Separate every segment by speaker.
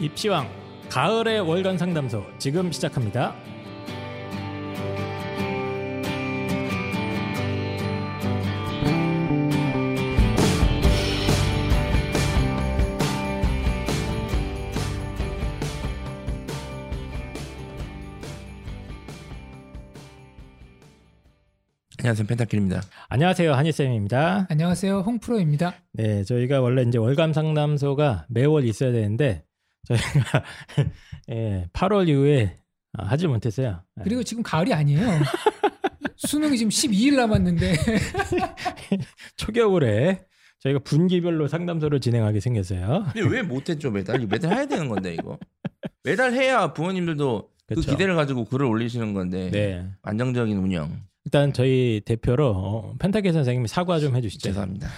Speaker 1: 입시왕 가을의 월간 상담소 지금 시작합니다.
Speaker 2: 안녕하세요 펜타킬입니다.
Speaker 1: 안녕하세요 한희쌤입니다.
Speaker 3: 안녕하세요 홍프로입니다.
Speaker 1: 네 저희가 원래 이제 월간 상담소가 매월 있어야 되는데 저희가 예, 8월 이후에 아, 하지 못했어요. 예.
Speaker 3: 그리고 지금 가을이 아니에요. 수능이 지금 12일 남았는데
Speaker 1: 초겨울에 저희가 분기별로 상담소를 진행하게 생겼어요.
Speaker 2: 근데 왜 못했죠 매달? 매달 해야 되는 건데 이거 매달 해야 부모님들도 그
Speaker 1: 그쵸.
Speaker 2: 기대를 가지고 글을 올리시는 건데
Speaker 1: 네.
Speaker 2: 안정적인 운영
Speaker 1: 일단 저희 대표로 어, 펜타키 선생님이 사과 좀 해주시죠.
Speaker 2: 죄송합니다.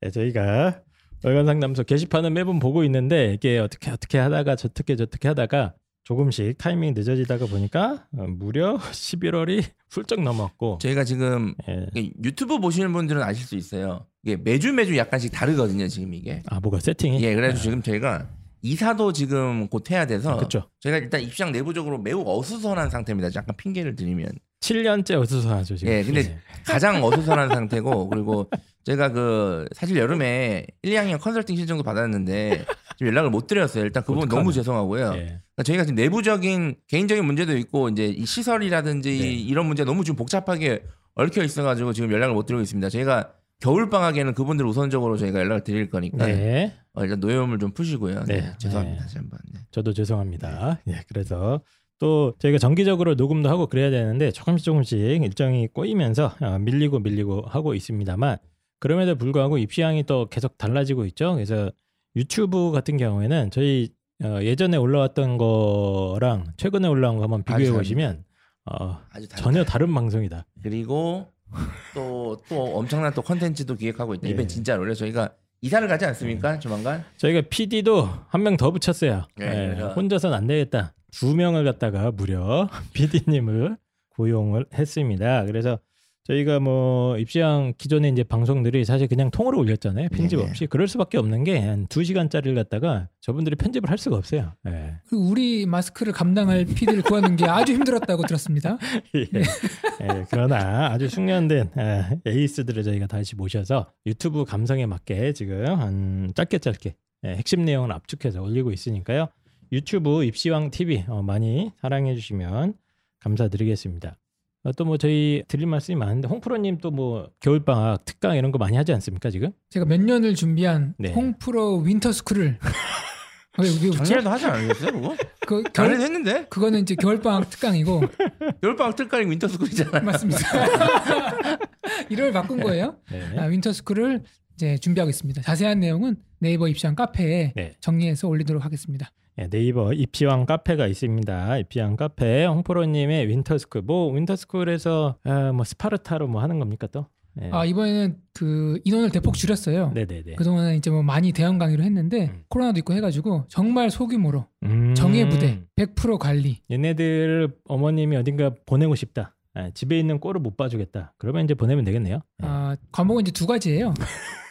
Speaker 1: 네, 저희가 월간 상담소 게시판은 매번 보고 있는데 이게 어떻게 어떻게 하다가 저떻게 저떻게 하다가 조금씩 타이밍이 늦어지다가 보니까 어, 무려 11월이 훌쩍 넘었고
Speaker 2: 저희가 지금
Speaker 1: 예.
Speaker 2: 유튜브 보시는 분들은 아실 수 있어요. 이게 매주 매주 약간씩 다르거든요 지금 이게.
Speaker 1: 아 뭐가 세팅이
Speaker 2: 예, 그래서 지금 저희가 이사도 지금 곧 해야 돼서
Speaker 1: 그렇죠.
Speaker 2: 저희가 일단 입시장 내부적으로 매우 어수선한 상태입니다. 잠깐 핑계를 드리면
Speaker 1: 7년째 어수선하죠 지금.
Speaker 2: 예, 근데 가장 어수선한 상태고 그리고 제가 그 사실 여름에 1, 2학년 컨설팅 신청도 받았는데 지금 연락을 못 드렸어요. 일단 그 부분. 너무 죄송하고요.
Speaker 1: 예.
Speaker 2: 그러니까 저희가 지금 내부적인 개인적인 문제도 있고 이제 이 시설이라든지
Speaker 1: 네.
Speaker 2: 이런 문제 너무 좀 복잡하게 얽혀 있어가지고 지금 연락을 못 드리고 있습니다. 저희가 겨울 방학에는 그분들 우선적으로 저희가 연락을 드릴 거니까
Speaker 1: 네.
Speaker 2: 어, 일단 노여움을 좀 푸시고요. 네,
Speaker 1: 네.
Speaker 2: 죄송합니다.
Speaker 1: 네.
Speaker 2: 다시 한번. 네.
Speaker 1: 저도 죄송합니다. 예, 그래서 또 저희가 정기적으로 녹음도 하고 그래야 되는데 조금씩 조금씩 일정이 꼬이면서 어, 밀리고 밀리고 하고 있습니다만 그럼에도 불구하고 입시양이 또 계속 달라지고 있죠. 그래서 유튜브 같은 경우에는 저희 어, 예전에 올라왔던 거랑 최근에 올라온 거 한번 비교해 보시면 어. 전혀 다른 방송이다.
Speaker 2: 그리고 또또 엄청난 또 컨텐츠도 기획하고 있다.
Speaker 1: 예.
Speaker 2: 이번 진짜로 그래서 저희가 이사를 가지 않습니까? 조만간.
Speaker 1: 저희가 PD도 한 명 더 붙였어요.
Speaker 2: 네,
Speaker 1: 예,
Speaker 2: 그래서-
Speaker 1: 혼자서는 안 되겠다. 두 명을 갖다가 무려 PD님을 고용을 했습니다. 그래서 저희가 뭐 입시왕 기존에 이제 방송들이 사실 그냥 통으로 올렸잖아요. 편집
Speaker 2: 네네.
Speaker 1: 없이. 그럴 수밖에 없는 게 한 두 시간짜리를 갖다가 저분들이 편집을 할 수가 없어요. 예.
Speaker 3: 그리고 우리 마스크를 감당할 PD를 구하는 게 아주 힘들었다고 들었습니다.
Speaker 1: 예. 예, 그러나 아주 숙련된 예, 에이스들을 저희가 다시 모셔서 유튜브 감성에 맞게 지금 한 짧게 짧게 예, 핵심 내용을 압축해서 올리고 있으니까요. 유튜브 입시왕 TV 어, 많이 사랑해 주시면 감사드리겠습니다. 어, 또뭐 저희 드릴 말씀이 많은데 홍프로님 또 뭐 겨울방학 특강 이런 거 많이 하지 않습니까 지금?
Speaker 3: 제가 몇 년을 준비한
Speaker 1: 네.
Speaker 3: 홍프로 winter school을?
Speaker 2: 작년에도 하지 않았어요, 그거?
Speaker 3: 그 겨울
Speaker 2: 했는데
Speaker 3: 그거는 이제 겨울방학 특강이고
Speaker 2: 겨울방학 특강이 winter school이잖아요.
Speaker 3: 맞습니다. 이름을 바꾼 거예요.
Speaker 1: 네.
Speaker 3: 아, winter school을 이제 준비하고 있습니다. 자세한 내용은 네이버 입시왕 카페에
Speaker 1: 네.
Speaker 3: 정리해서 올리도록 하겠습니다.
Speaker 1: 예, 네이버 입시왕 카페가 있습니다. 입시왕 카페 홍프로님의 winter school 뭐 winter school에서 아, 뭐 스파르타로 뭐 하는 겁니까 또? 예.
Speaker 3: 아 이번에는 그 인원을 대폭 줄였어요.
Speaker 1: 네네네.
Speaker 3: 그동안은 이제 뭐 많이 대형 강의로 했는데
Speaker 1: 음.
Speaker 3: 코로나도 있고 해가지고 정말 소규모로
Speaker 1: 음.
Speaker 3: 정예 부대 100% 관리
Speaker 1: 얘네들을 어머님이 어딘가 보내고 싶다. 예, 집에 있는 꼴을 못 봐주겠다. 그러면 이제 보내면 되겠네요. 예.
Speaker 3: 아 과목은 이제 두 가지예요.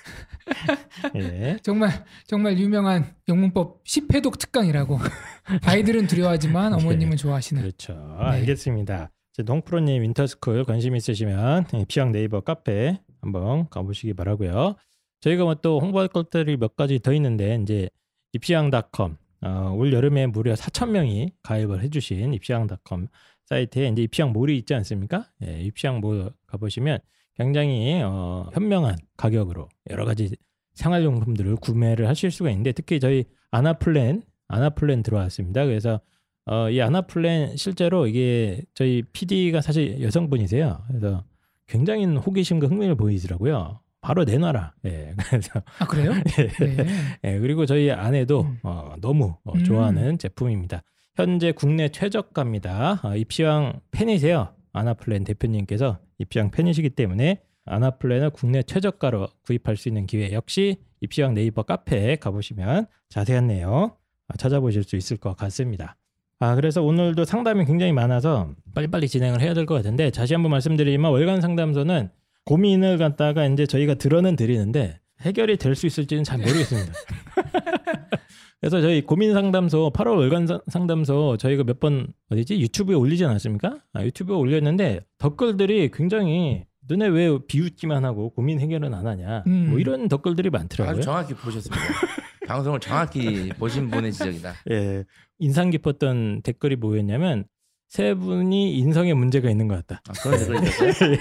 Speaker 1: 예.
Speaker 3: 정말 정말 유명한 영문법 10회독 특강이라고 아이들은 두려워하지만 어머님은 좋아하시는
Speaker 1: 그렇죠.
Speaker 3: 네.
Speaker 1: 알겠습니다. 홍프로님 winter school 관심 있으시면 예, 입시왕 네이버 카페 한번 가보시기 바라고요. 저희가 뭐 또 홍보할 것들이 몇 가지 더 있는데 이제 입시왕닷컴 어, 올 여름에 무려 4천 명이 가입을 해주신 입시왕닷컴 사이트에 이제 입시양 몰이 있지 않습니까? 예, 입시양 몰 가보시면 굉장히 어, 현명한 가격으로 여러 가지 생활용품들을 구매를 하실 수가 있는데 특히 저희 아나플랜 아나플랜 들어왔습니다. 그래서 어, 이 아나플랜 실제로 이게 저희 PD가 사실 여성분이세요. 그래서 굉장히 호기심과 흥미를 보이더라고요. 바로 내놔라. 예. 그래서
Speaker 3: 아 그래요? 네.
Speaker 1: 예, 그리고 저희 아내도
Speaker 3: 음.
Speaker 1: 어, 너무 어,
Speaker 3: 음.
Speaker 1: 좋아하는 제품입니다. 현재 국내 최저가입니다. 어, 입시왕 팬이세요. 아나플랜 대표님께서 입시왕 팬이시기 때문에 아나플랜을 국내 최저가로 구입할 수 있는 기회 역시 입시왕 네이버 카페에 가보시면 자세한 내용 어, 찾아보실 수 있을 것 같습니다. 아 그래서 오늘도 상담이 굉장히 많아서 빨리빨리 진행을 해야 될 것 같은데 다시 한번 말씀드리지만 월간 상담소는 고민을 갖다가 이제 저희가 들어는 드리는데 해결이 될 수 있을지는 잘 모르겠습니다. 그래서 저희 고민 상담소 8월 월간 상- 상담소 저희가 몇 번 어디지 유튜브에 올리지 않았습니까? 아, 유튜브에 올렸는데 댓글들이 굉장히 너네 왜 비웃기만 하고 고민 해결은 안 하냐
Speaker 3: 음.
Speaker 1: 뭐 이런 댓글들이 많더라고요.
Speaker 2: 아주 정확히 보셨습니다. 방송을 정확히 보신 분의 지적이다.
Speaker 1: 예, 인상 깊었던 댓글이 뭐였냐면 세 분이 인성에 문제가 있는 것 같다.
Speaker 2: 아, 그런 댓글이 있었어요?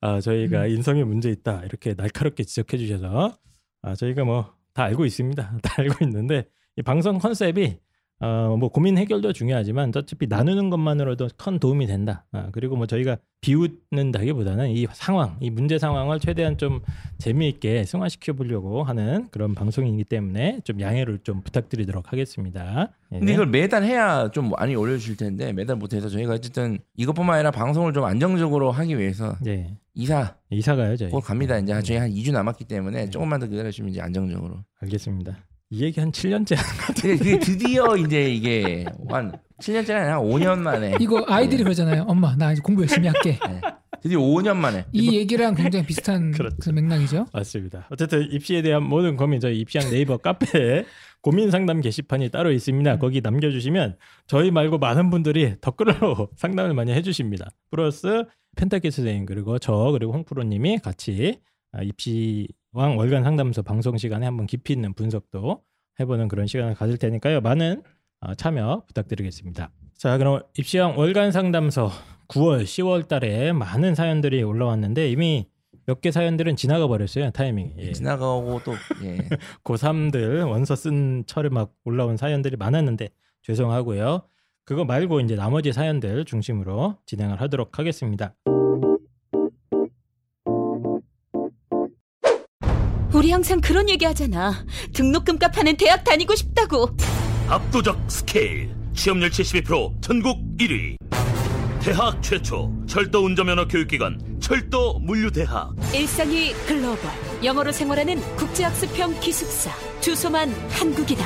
Speaker 2: 아,
Speaker 1: 아, 저희가 인성에 문제 있다 이렇게 날카롭게 지적해 주셔서 아, 저희가 뭐 다 알고 있습니다. 다 알고 있는데 이 방송 컨셉이 어, 뭐 고민 해결도 중요하지만 어차피 나누는 것만으로도 큰 도움이 된다. 아, 그리고 뭐 저희가 비웃는다기보다는 이 상황, 이 문제 상황을 최대한 좀 재미있게 승화시켜 보려고 하는 그런 방송이기 때문에 좀 양해를 좀 부탁드리도록 하겠습니다. 예.
Speaker 2: 근데 이걸 매달 해야 좀 많이 올려주실 텐데 매달 못해서 저희가 어쨌든 이것뿐만 아니라 방송을 좀 안정적으로 하기 위해서
Speaker 1: 예.
Speaker 2: 이사
Speaker 1: 이사 가요 저희.
Speaker 2: 곧 갑니다. 이제 한- 저희 한 2주 남았기 때문에
Speaker 1: 네.
Speaker 2: 조금만 더 기다려주시면 이제 안정적으로.
Speaker 1: 알겠습니다. 이 얘기 한 7년째
Speaker 2: 근데 그게 드디어 이제 이게 한 7년째가 아니라 한 5년 만에
Speaker 3: 이거 아이들이 그러잖아요. 엄마 나 이제 공부 열심히 할게.
Speaker 2: 네. 드디어 5년 만에
Speaker 3: 이 얘기랑 굉장히 비슷한
Speaker 1: 그렇죠.
Speaker 3: 그 맥락이죠.
Speaker 1: 맞습니다. 어쨌든 입시에 대한 모든 고민 저희 입시학 네이버 카페에 고민 상담 게시판이 따로 있습니다. 거기 남겨주시면 저희 말고 많은 분들이 댓글로 상담을 많이 해주십니다. 플러스 펜타키 선생님 그리고 저 그리고 홍프로님이 같이 아, 입시왕 월간 상담소 방송 시간에 한번 깊이 있는 분석도 해보는 그런 시간을 가질 테니까요. 많은 어, 참여 부탁드리겠습니다. 자 그럼 입시왕 월간 상담소 9월, 10월 달에 많은 사연들이 올라왔는데 이미 몇 개 사연들은 지나가 버렸어요 타이밍이. 예.
Speaker 2: 지나가고 또 예.
Speaker 1: 고3들 원서 쓴 철에 막 올라온 사연들이 많았는데 죄송하고요. 그거 말고 이제 나머지 사연들 중심으로 진행을 하도록 하겠습니다.
Speaker 4: 우리 항상 그런 얘기 하잖아. 등록금 값하는 대학 다니고 싶다고.
Speaker 5: 압도적 스케일 취업률 72% 전국 1위 대학 최초 철도 운전면허 교육기관 철도 물류대학
Speaker 4: 일상이 글로벌. 영어로 생활하는 국제학습형 기숙사. 주소만 한국이다.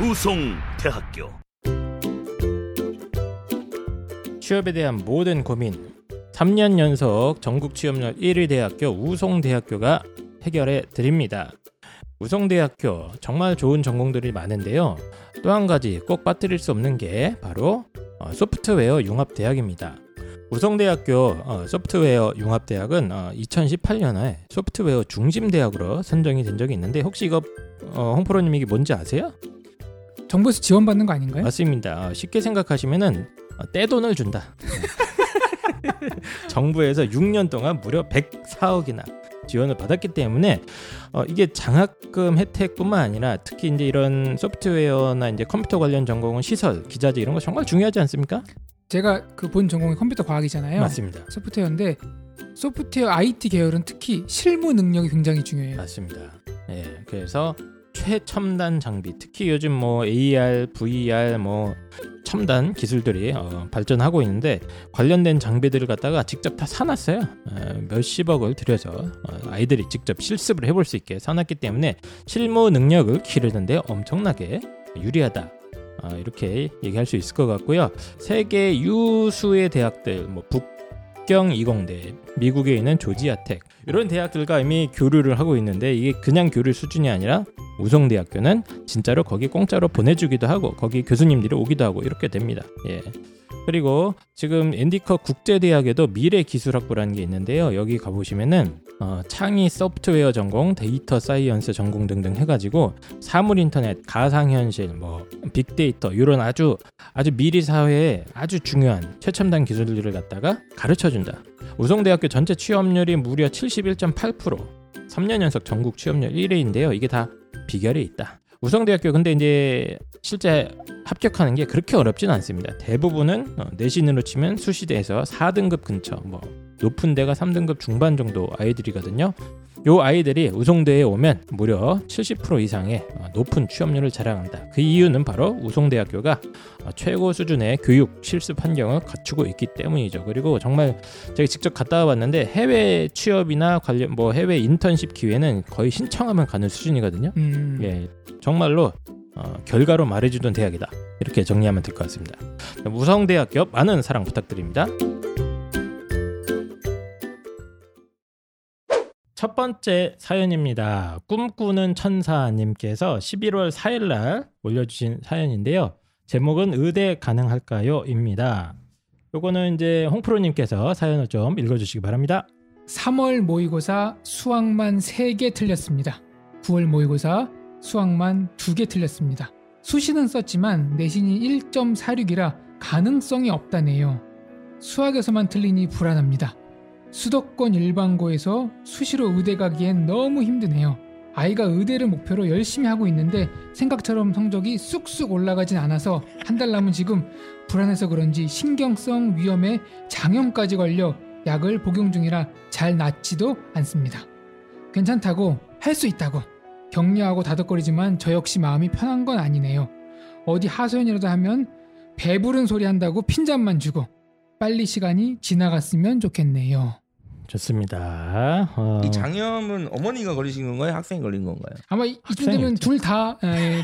Speaker 5: 우송대학교
Speaker 1: 취업에 대한 모든 고민 3년 연속 전국 취업률 1위 대학교 우송대학교가 해결해 드립니다. 우송대학교 정말 좋은 전공들이 많은데요. 또 한 가지 꼭 빠뜨릴 수 없는 게 바로 어, 소프트웨어 융합대학입니다. 우송대학교 어, 소프트웨어 융합대학은 어, 2018년에 소프트웨어 중심대학으로 선정이 된 적이 있는데 혹시 이거 어, 홍프로님 이게 뭔지 아세요?
Speaker 3: 정부에서 지원받는 거 아닌가요?
Speaker 1: 맞습니다. 어, 쉽게 생각하시면은 어, 떼돈을 준다. 정부에서 6년 동안 무려 104억이나 지원을 받았기 때문에 어, 이게 장학금 혜택뿐만 아니라 특히 이제 이런 소프트웨어나 이제 컴퓨터 관련 전공은 시설, 기자재 이런 거 정말 중요하지 않습니까?
Speaker 3: 제가 그 본 전공이 컴퓨터 과학이잖아요.
Speaker 1: 맞습니다.
Speaker 3: 소프트웨어인데 소프트웨어 IT 계열은 특히 실무 능력이 굉장히 중요해요.
Speaker 1: 맞습니다. 예, 그래서 최첨단 장비, 특히 요즘 뭐 AR, VR 뭐 첨단 기술들이 어, 발전하고 있는데 관련된 장비들을 갖다가 직접 다 사놨어요. 어, 몇십억을 들여서 어, 아이들이 직접 실습을 해볼 수 있게 사놨기 때문에 실무 능력을 기르는데 엄청나게 유리하다. 어, 이렇게 얘기할 수 있을 것 같고요. 세계 유수의 대학들, 뭐 북경 이공대, 미국에 있는 조지아텍 이런 대학들과 이미 교류를 하고 있는데 이게 그냥 교류 수준이 아니라 우송대학교는 진짜로 거기 공짜로 보내주기도 하고 거기 교수님들이 오기도 하고 이렇게 됩니다. 예. 그리고 지금 엔디컷 국제대학에도 미래기술학부라는 게 있는데요. 여기 가보시면은 어, 창의 소프트웨어 전공, data science 전공 등등 해가지고 사물 인터넷, 가상현실, 뭐 빅데이터 이런 아주 아주 미래 사회에 아주 중요한 최첨단 기술들을 갖다가 가르쳐 준다. 우송대학교 전체 취업률이 무려 71.8%, 3년 연속 전국 취업률 1위인데요. 이게 다 비결이 있다. 우성대학교 근데 이제 실제 합격하는 게 그렇게 어렵진 않습니다. 대부분은 어, 내신으로 치면 수시대에서 4등급 근처, 뭐 높은 데가 3등급 중반 정도 아이들이거든요. 요 아이들이 우송대에 오면 무려 70% 이상의 어, 높은 취업률을 자랑한다. 그 이유는 바로 우송대학교가 어, 최고 수준의 교육 실습 환경을 갖추고 있기 때문이죠. 그리고 정말 제가 직접 갔다 와봤는데 해외 취업이나 관련 뭐 해외 인턴십 기회는 거의 신청하면 가는 수준이거든요.
Speaker 3: 음,
Speaker 1: 예, 정말로 어, 결과로 말해주던 대학이다. 이렇게 정리하면 될 것 같습니다. 우성대학교 많은 사랑 부탁드립니다. 첫 번째 사연입니다. 꿈꾸는 천사님께서 11월 4일 날 올려주신 사연인데요. 제목은 의대 가능할까요?입니다. 요거는 이제 홍프로님께서 사연을 좀 읽어주시기 바랍니다.
Speaker 3: 3월 모의고사 수학만 3개 틀렸습니다. 9월 모의고사 수학만 2개 틀렸습니다. 수시는 썼지만 내신이 1.46이라 가능성이 없다네요. 수학에서만 틀리니 불안합니다. 수도권 일반고에서 수시로 의대 가기엔 너무 힘드네요. 아이가 의대를 목표로 열심히 하고 있는데 생각처럼 성적이 쑥쑥 올라가진 않아서 한 달 남은 지금 불안해서 그런지 신경성 위험에 장염까지 걸려 약을 복용 중이라 잘 낫지도 않습니다. 괜찮다고 할 수 있다고 격려하고 다독거리지만 저 역시 마음이 편한 건 아니네요. 어디 하소연이라도 하면 배부른 소리 한다고 핀잔만 주고 빨리 시간이 지나갔으면 좋겠네요.
Speaker 1: 좋습니다. 어,
Speaker 2: 이 장염은 어머니가 걸리신 건가요? 학생이 걸린 건가요?
Speaker 3: 아마 이- 이분들은
Speaker 1: 학생이겠죠.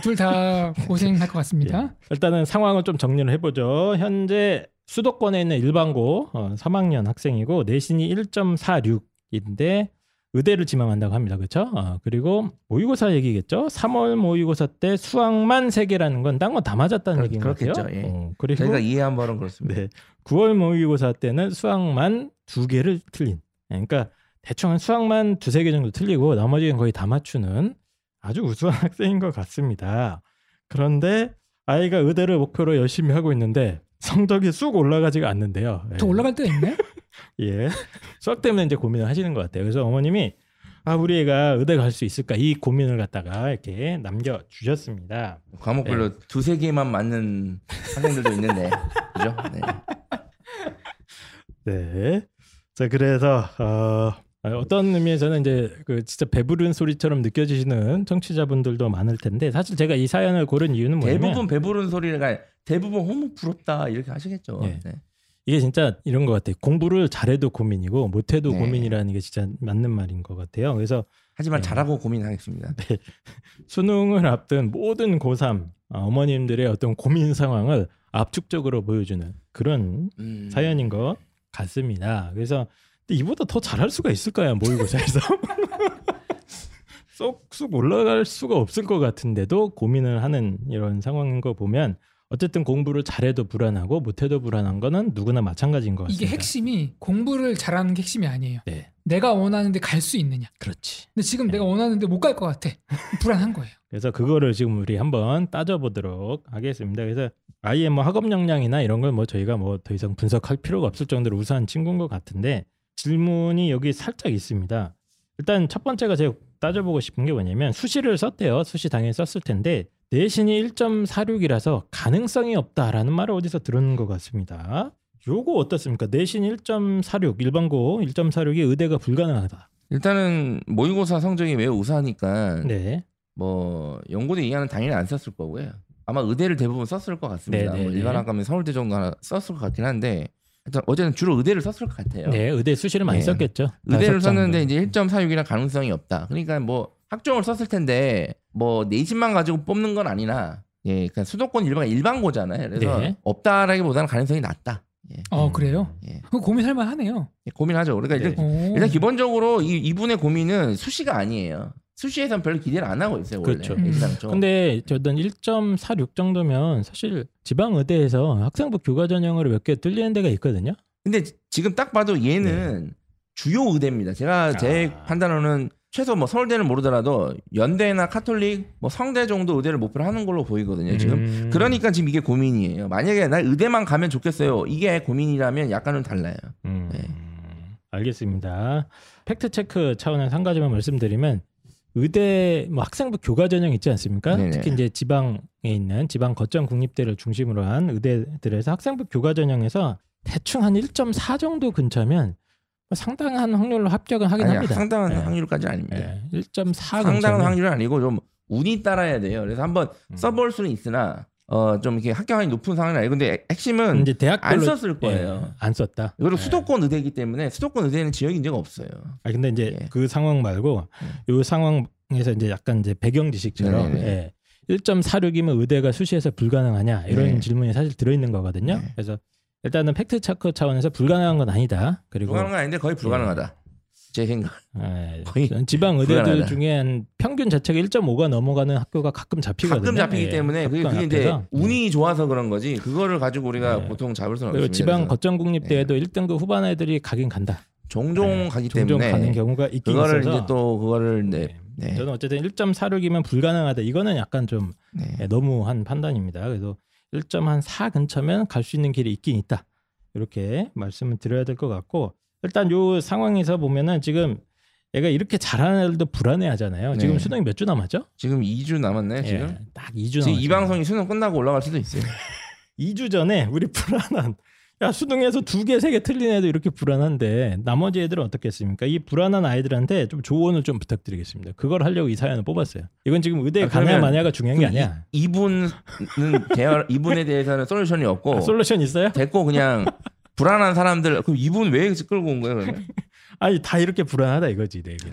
Speaker 3: 둘다둘다 고생할 것 같습니다.
Speaker 1: 예. 일단은 상황을 좀 정리를 해보죠. 현재 수도권에 있는 일반고 어, 3학년 학생이고 내신이 1.46인데 의대를 지망한다고 합니다. 그렇죠? 어, 그리고 모의고사 얘기겠죠. 3월 모의고사 때 수학만 3개라는 건딴건다 맞았다는
Speaker 2: 그렇-
Speaker 1: 얘기인 것 같아요.
Speaker 2: 그렇겠죠, 예.
Speaker 1: 어, 그리고
Speaker 2: 저희가 이해한 바는 그렇습니다.
Speaker 1: 네. 9월 모의고사 때는 수학만 두 개를 틀린. 예, 그러니까 대충 한 수학만 두세 개 정도 틀리고 나머지는 거의 다 맞추는 아주 우수한 학생인 것 같습니다. 그런데 아이가 의대를 목표로 열심히 하고 있는데 성적이 쑥 올라가지가 않는데요. 예.
Speaker 3: 더 올라갈 때가 있네.
Speaker 1: 예. 수학 때문에 이제 고민을 하시는 것 같아요. 그래서 어머님이 아 우리 애가 의대 갈 수 있을까 이 고민을 갖다가 이렇게 남겨 주셨습니다.
Speaker 2: 과목별로
Speaker 1: 네.
Speaker 2: 두세 개만 맞는 학생들도 있는데 그죠? 네.
Speaker 1: 네. 자 그래서 어, 어떤 의미에서는 이제 그 진짜 배부른 소리처럼 느껴지시는 청취자분들도 많을 텐데 사실 제가 이 사연을 고른 이유는 뭐냐면
Speaker 2: 대부분 배부른 소리가 대부분 어머 부럽다 이렇게 하시겠죠.
Speaker 1: 예.
Speaker 2: 네.
Speaker 1: 이게 진짜 이런 것 같아요. 공부를 잘해도 고민이고 못해도
Speaker 2: 네.
Speaker 1: 고민이라는 게 진짜 맞는 말인 것 같아요. 그래서
Speaker 2: 하지만
Speaker 1: 네.
Speaker 2: 잘하고 고민하겠습니다.
Speaker 1: 수능을 앞둔 모든 고3 어머님들의 어떤 고민 상황을 압축적으로 보여주는 그런
Speaker 2: 음.
Speaker 1: 사연인 것 같습니다. 그래서 근데 이보다 더 잘할 수가 있을까요? 모의고사에서 쏙쏙 올라갈 수가 없을 것 같은데도 고민을 하는 이런 상황인 거 보면 어쨌든 공부를 잘해도 불안하고 못해도 불안한 거는 누구나 마찬가지인 것 같습니다.
Speaker 3: 이게 핵심이 공부를 잘하는 게 핵심이 아니에요.
Speaker 1: 네,
Speaker 3: 내가 원하는데 갈 수 있느냐.
Speaker 1: 그렇지.
Speaker 3: 근데 지금 내가 원하는데 못 갈 것 같아. 불안한 거예요.
Speaker 1: 그래서 그거를 지금 우리 한번 따져보도록 하겠습니다. 그래서 아이의 뭐 학업 역량이나 이런 걸 뭐 저희가 뭐 더 이상 분석할 필요가 없을 정도로 우수한 친구인 것 같은데 질문이 여기 살짝 있습니다. 일단 첫 번째가 제가 따져보고 싶은 게 뭐냐면 수시를 썼대요. 수시 당연히 썼을 텐데 내신이 1.46이라서 가능성이 없다라는 말을 어디서 들은 것 같습니다. 요거 어떻습니까? 내신 1.46 일반고 1.46이 의대가 불가능하다.
Speaker 2: 일단은 모의고사 성적이 매우 우수하니까
Speaker 1: 네.
Speaker 2: 뭐 연고대 이하는 당연히 안 썼을 거고요. 아마 의대를 대부분 썼을 것 같습니다.
Speaker 1: 네, 네,
Speaker 2: 뭐
Speaker 1: 네.
Speaker 2: 일반 학과면 서울대 정도 하나 썼을 것 같긴 한데 일단 어제는 주로 의대를 썼을 것 같아요.
Speaker 1: 네, 의대 수시를 많이
Speaker 2: 네.
Speaker 1: 썼겠죠.
Speaker 2: 의대를. 썼는데 이제 1.46이라 가능성이 없다. 그러니까 뭐 학종을 썼을 텐데 뭐 내신만 가지고 뽑는 건 아니나 예, 그냥 수도권 일반 일반고잖아요. 그래서
Speaker 1: 네.
Speaker 2: 없다라기보다는 가능성이 낮다. 예,
Speaker 3: 어
Speaker 1: 음.
Speaker 3: 그래요?
Speaker 2: 예.
Speaker 3: 그거 고민할 만하네요.
Speaker 2: 예, 고민하죠. 그러니까
Speaker 1: 네.
Speaker 2: 일단,
Speaker 3: 오.
Speaker 2: 일단 기본적으로 이 이분의 고민은 수시가 아니에요. 수시에선 별로 기대를 안 하고 있어요. 원래.
Speaker 1: 그렇죠.
Speaker 3: 음.
Speaker 2: 일상적으로.
Speaker 1: 근데 저는 1.46 정도면 사실 지방 의대에서 학생부 교과 전형으로 몇 개 뚫리는 데가 있거든요.
Speaker 2: 근데 지- 지금 딱 봐도 얘는 주요 의대입니다. 제가 제
Speaker 1: 네. 아.
Speaker 2: 판단으로는 최소 뭐 서울대는 모르더라도 연대나 카톨릭, 뭐 성대 정도 의대를 목표로 하는 걸로 보이거든요. 지금
Speaker 1: 음.
Speaker 2: 그러니까 지금 이게 고민이에요. 만약에 나 의대만 가면 좋겠어요. 이게 고민이라면 약간은 달라요.
Speaker 1: 음.
Speaker 2: 네.
Speaker 1: 알겠습니다. 팩트 체크 차원에서 한 가지만 말씀드리면 의대 뭐 학생부 교과 전형 있지 않습니까?
Speaker 2: 네네.
Speaker 1: 특히 이제 지방에 있는 지방 거점 국립대를 중심으로 한 의대들에서 학생부 교과 전형에서 대충 한 1.4 정도 근처면 뭐 상당한 확률로 합격은 하긴
Speaker 2: 아니,
Speaker 1: 합니다.
Speaker 2: 상당한
Speaker 1: 네.
Speaker 2: 확률까지는 아닙니다.
Speaker 1: 네. 1.4
Speaker 2: 상당한 확률은 아니고 좀 운이 따라야 돼요. 그래서 한번
Speaker 1: 음.
Speaker 2: 써볼 수는 있으나 어좀 이렇게 합격률이 높은 상황은 아니고 근데 핵심은
Speaker 1: 이제 대학별로
Speaker 2: 안 썼을 거예요.
Speaker 1: 예, 안 썼다.
Speaker 2: 그리고
Speaker 1: 예.
Speaker 2: 수도권 의대이기 때문에 수도권 의대는 지역 인재가 없어요.
Speaker 1: 아 근데 이제
Speaker 2: 예.
Speaker 1: 그 상황 말고 요 상황에서 이제 약간 이제 배경 지식처럼
Speaker 2: 네네네.
Speaker 1: 예. 1.46이면 의대가 수시에서 불가능하냐 이런
Speaker 2: 네.
Speaker 1: 질문이 사실 들어 있는 거거든요.
Speaker 2: 네.
Speaker 1: 그래서 일단은 팩트 체크 차원에서 불가능한 건 아니다. 그리고
Speaker 2: 불가능은 아닌데 거의 불가능하다. 제 생각.
Speaker 1: 예,
Speaker 2: 거의
Speaker 1: 지방 의대들. 중에 한 평균 자체가 1.5가 넘어가는 학교가 가끔 잡히거든요.
Speaker 2: 가끔 잡히기
Speaker 1: 예,
Speaker 2: 때문에 그게, 그게 이제. 운이 좋아서 그런 거지. 그거를 가지고 우리가
Speaker 1: 네.
Speaker 2: 보통 잡을 수는 없습니다.
Speaker 1: 지방 거점 국립대에도 1등급 후반 애들이 가긴 간다.
Speaker 2: 종종
Speaker 1: 예,
Speaker 2: 가기
Speaker 1: 종종
Speaker 2: 때문에
Speaker 1: 가는 경우가 있긴
Speaker 2: 그거를
Speaker 1: 있어서
Speaker 2: 이제 또 그거를 네.
Speaker 1: 네.
Speaker 2: 네.
Speaker 1: 저는 어쨌든 1.46이면 불가능하다. 이거는 약간 좀
Speaker 2: 네.
Speaker 1: 예, 너무한 판단입니다. 그래서 1.4 근처면 갈 수 있는 길이 있긴 있다. 이렇게 말씀을 드려야 될 것 같고 일단 요 상황에서 보면은 지금 얘가 이렇게 잘하는 애들도 불안해하잖아요. 지금
Speaker 2: 네.
Speaker 1: 수능이 몇 주 남았죠?
Speaker 2: 지금 2주 남았네 지금.
Speaker 1: 예, 딱 2주
Speaker 2: 지금
Speaker 1: 남았죠.
Speaker 2: 이 방송이 수능 끝나고 올라갈 수도 있어요.
Speaker 1: 2주 전에 우리 불안한 야 수능에서 두 개 세 개 틀린 애도 이렇게 불안한데 나머지 애들은 어떻겠습니까? 이 불안한 아이들한테 좀 조언을 좀 부탁드리겠습니다. 그걸 하려고 이 사연을 뽑았어요. 이건 지금 의대
Speaker 2: 아,
Speaker 1: 가냐 마냐가 중요한 게 아니야.
Speaker 2: 이, 이분은 대화 이분에 대해서는 솔루션이 없고
Speaker 1: 아, 솔루션 있어요?
Speaker 2: 됐고 그냥 불안한 사람들 그럼 이분 왜 끌고 온 거예요 그러면?
Speaker 1: 아니 다 이렇게 불안하다 이거지 내 얘기는.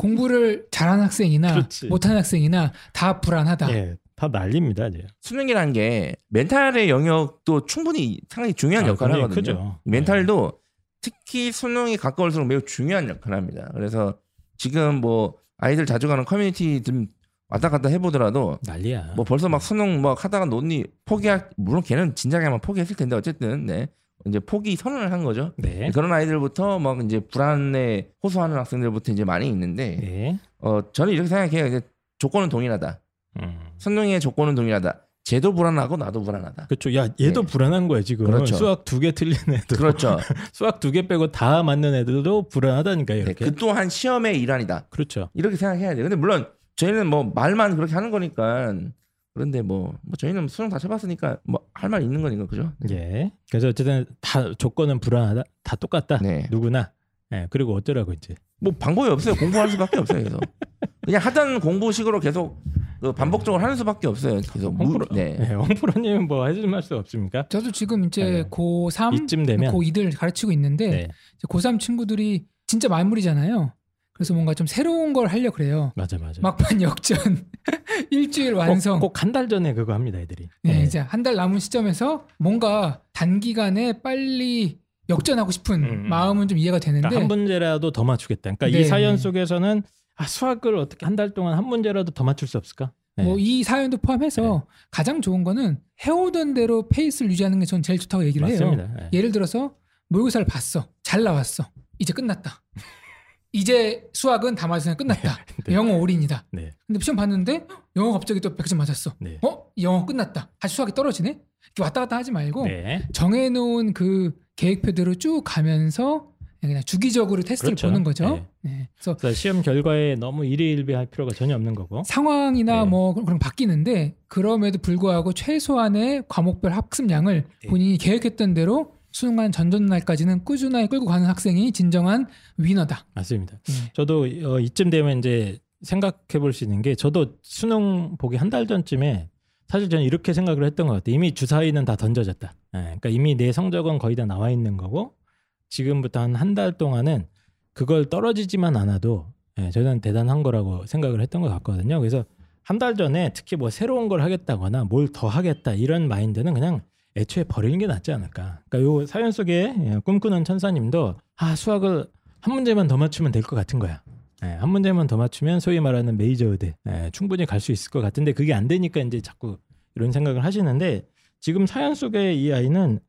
Speaker 3: 공부를 잘하는 학생이나
Speaker 1: 그렇지.
Speaker 3: 못하는 학생이나 다 불안하다.
Speaker 1: 예, 다 난립니다 이제.
Speaker 2: 수능이라는 게 멘탈의 영역도 충분히 상당히 중요한
Speaker 1: 아,
Speaker 2: 역할을 하거든요.
Speaker 1: 크죠.
Speaker 2: 멘탈도 특히 수능이 가까울수록 매우 중요한 역할을 합니다. 그래서 지금 뭐 아이들 자주 가는 커뮤니티 좀 왔다 갔다 해보더라도
Speaker 1: 난리야.
Speaker 2: 뭐 벌써 막 수능 막 하다가 논리 포기할 물론 걔는 진작에 아마 포기했을 텐데 어쨌든 네 이제 포기 선언을 한 거죠.
Speaker 1: 네.
Speaker 2: 그런 아이들부터 막 이제 불안에 호소하는 학생들부터 이제 많이 있는데
Speaker 1: 네.
Speaker 2: 어 저는 이렇게 생각해요. 이제 조건은 동일하다.
Speaker 1: 음.
Speaker 2: 수능의 조건은 동일하다. 쟤도 불안하고 나도 불안하다.
Speaker 1: 그렇죠. 야 얘도
Speaker 2: 네.
Speaker 1: 불안한 거야 지금.
Speaker 2: 그렇죠.
Speaker 1: 수학 두 개 틀린 애들.
Speaker 2: 그렇죠.
Speaker 1: 수학 두 개 빼고 다 맞는 애들도 불안하다니까요.
Speaker 2: 네,
Speaker 1: 이렇게.
Speaker 2: 그 또한 시험의 일환이다.
Speaker 1: 그렇죠.
Speaker 2: 이렇게 생각해야 돼요. 근데 물론 저희는 뭐 말만 그렇게 하는 거니까 그런데 뭐, 뭐 저희는 수능 다 쳐봤으니까 뭐 할 말 있는 거니까 그죠?
Speaker 1: 예. 그래서 어쨌든 다 조건은 불안하다. 다 똑같다.
Speaker 2: 네.
Speaker 1: 누구나. 예. 그리고 어쩌라고 이제.
Speaker 2: 뭐 방법이 없어요. 공부할 수밖에 없어요. 그래서 그냥 하던 공부식으로 계속 그 반복적으로 하는 수밖에 없어요. 그래서 무,
Speaker 1: 홍프로,
Speaker 2: 네.
Speaker 1: 네. 홍프로님은 뭐 해줄 말씀 없습니까?
Speaker 3: 저도 지금 이제
Speaker 1: 네.
Speaker 3: 고3,
Speaker 1: 이쯤 되면
Speaker 3: 고2들 가르치고 있는데
Speaker 1: 네.
Speaker 3: 이제 고3 친구들이 진짜 만물이잖아요. 그래서 뭔가 좀 새로운 걸 하려고 그래요.
Speaker 1: 맞아 맞아.
Speaker 3: 막판 역전 일주일 완성.
Speaker 1: 꼭 한 달 전에 그거 합니다, 애들이.
Speaker 3: 네,
Speaker 1: 예.
Speaker 3: 이제 한 달 남은 시점에서 뭔가 단기간에 빨리 역전하고 싶은
Speaker 1: 음, 음.
Speaker 3: 마음은 좀 이해가 되는데
Speaker 1: 그러니까 한 문제라도 더 맞추겠다. 그러니까
Speaker 3: 네.
Speaker 1: 이 사연 속에서는 아, 수학을 어떻게 한 달 동안 한 문제라도 더 맞출 수 없을까? 네.
Speaker 3: 뭐이 사연도 포함해서 가장 좋은 거는 해오던 대로 페이스를 유지하는 게 전 제일 좋다고 얘기를 해요.
Speaker 1: 맞습니다. 예.
Speaker 3: 예를 들어서 모의고사를 봤어. 잘 나왔어. 이제 끝났다. 이제 수학은 다 맞으면 끝났다.
Speaker 1: 네.
Speaker 3: 영어 올인이다.
Speaker 1: 네.
Speaker 3: 근데 시험 봤는데 영어 갑자기 또 100점 맞았어.
Speaker 1: 네.
Speaker 3: 어? 영어 끝났다. 다시 수학이 떨어지네? 왔다 갔다 하지 말고
Speaker 1: 네.
Speaker 3: 정해놓은 그 계획표대로 쭉 가면서 그냥 주기적으로 테스트를
Speaker 1: 그렇죠.
Speaker 3: 보는 거죠.
Speaker 1: 네.
Speaker 3: 네. 그래서
Speaker 1: 그래서 시험 결과에 너무 일희일비할 필요가 전혀 없는 거고.
Speaker 3: 상황이나
Speaker 1: 네.
Speaker 3: 뭐 그런 바뀌는데 그럼에도 불구하고 최소한의 과목별 학습량을
Speaker 1: 네.
Speaker 3: 본인이 계획했던 대로 수능한 전전날까지는 꾸준하게 끌고 가는 학생이 진정한 위너다.
Speaker 1: 맞습니다.
Speaker 3: 네.
Speaker 1: 저도 어, 이쯤 되면 이제 생각해 볼 수 있는 게 저도 수능 보기 한 달 전쯤에 사실 저는 이렇게 생각을 했던 것 같아요. 이미 주사위는 다 던져졌다. 예, 그러니까 이미 내 성적은 거의 다 나와 있는 거고 지금부터 한 한 달 동안은 그걸 떨어지지만 않아도 예, 저는 대단한 거라고 생각을 했던 것 같거든요. 그래서 한 달 전에 특히 뭐 새로운 걸 하겠다거나 뭘 더 하겠다 이런 마인드는 그냥 애초에 버리는 게 낫지 않을까. 그러니까 요 사연 속에 예, 꿈꾸는 천사님도 아 수학을 한 문제만 더 맞추면 될 것 같은 거야. 예, 한 문제만 더 맞추면 소위 말하는 메이저 의대 예, 충분히 갈 수 있을 것 같은데 그게 안 되니까 이제 자꾸 이런 생각을 하시는데 지금 사연 속의 이 아이는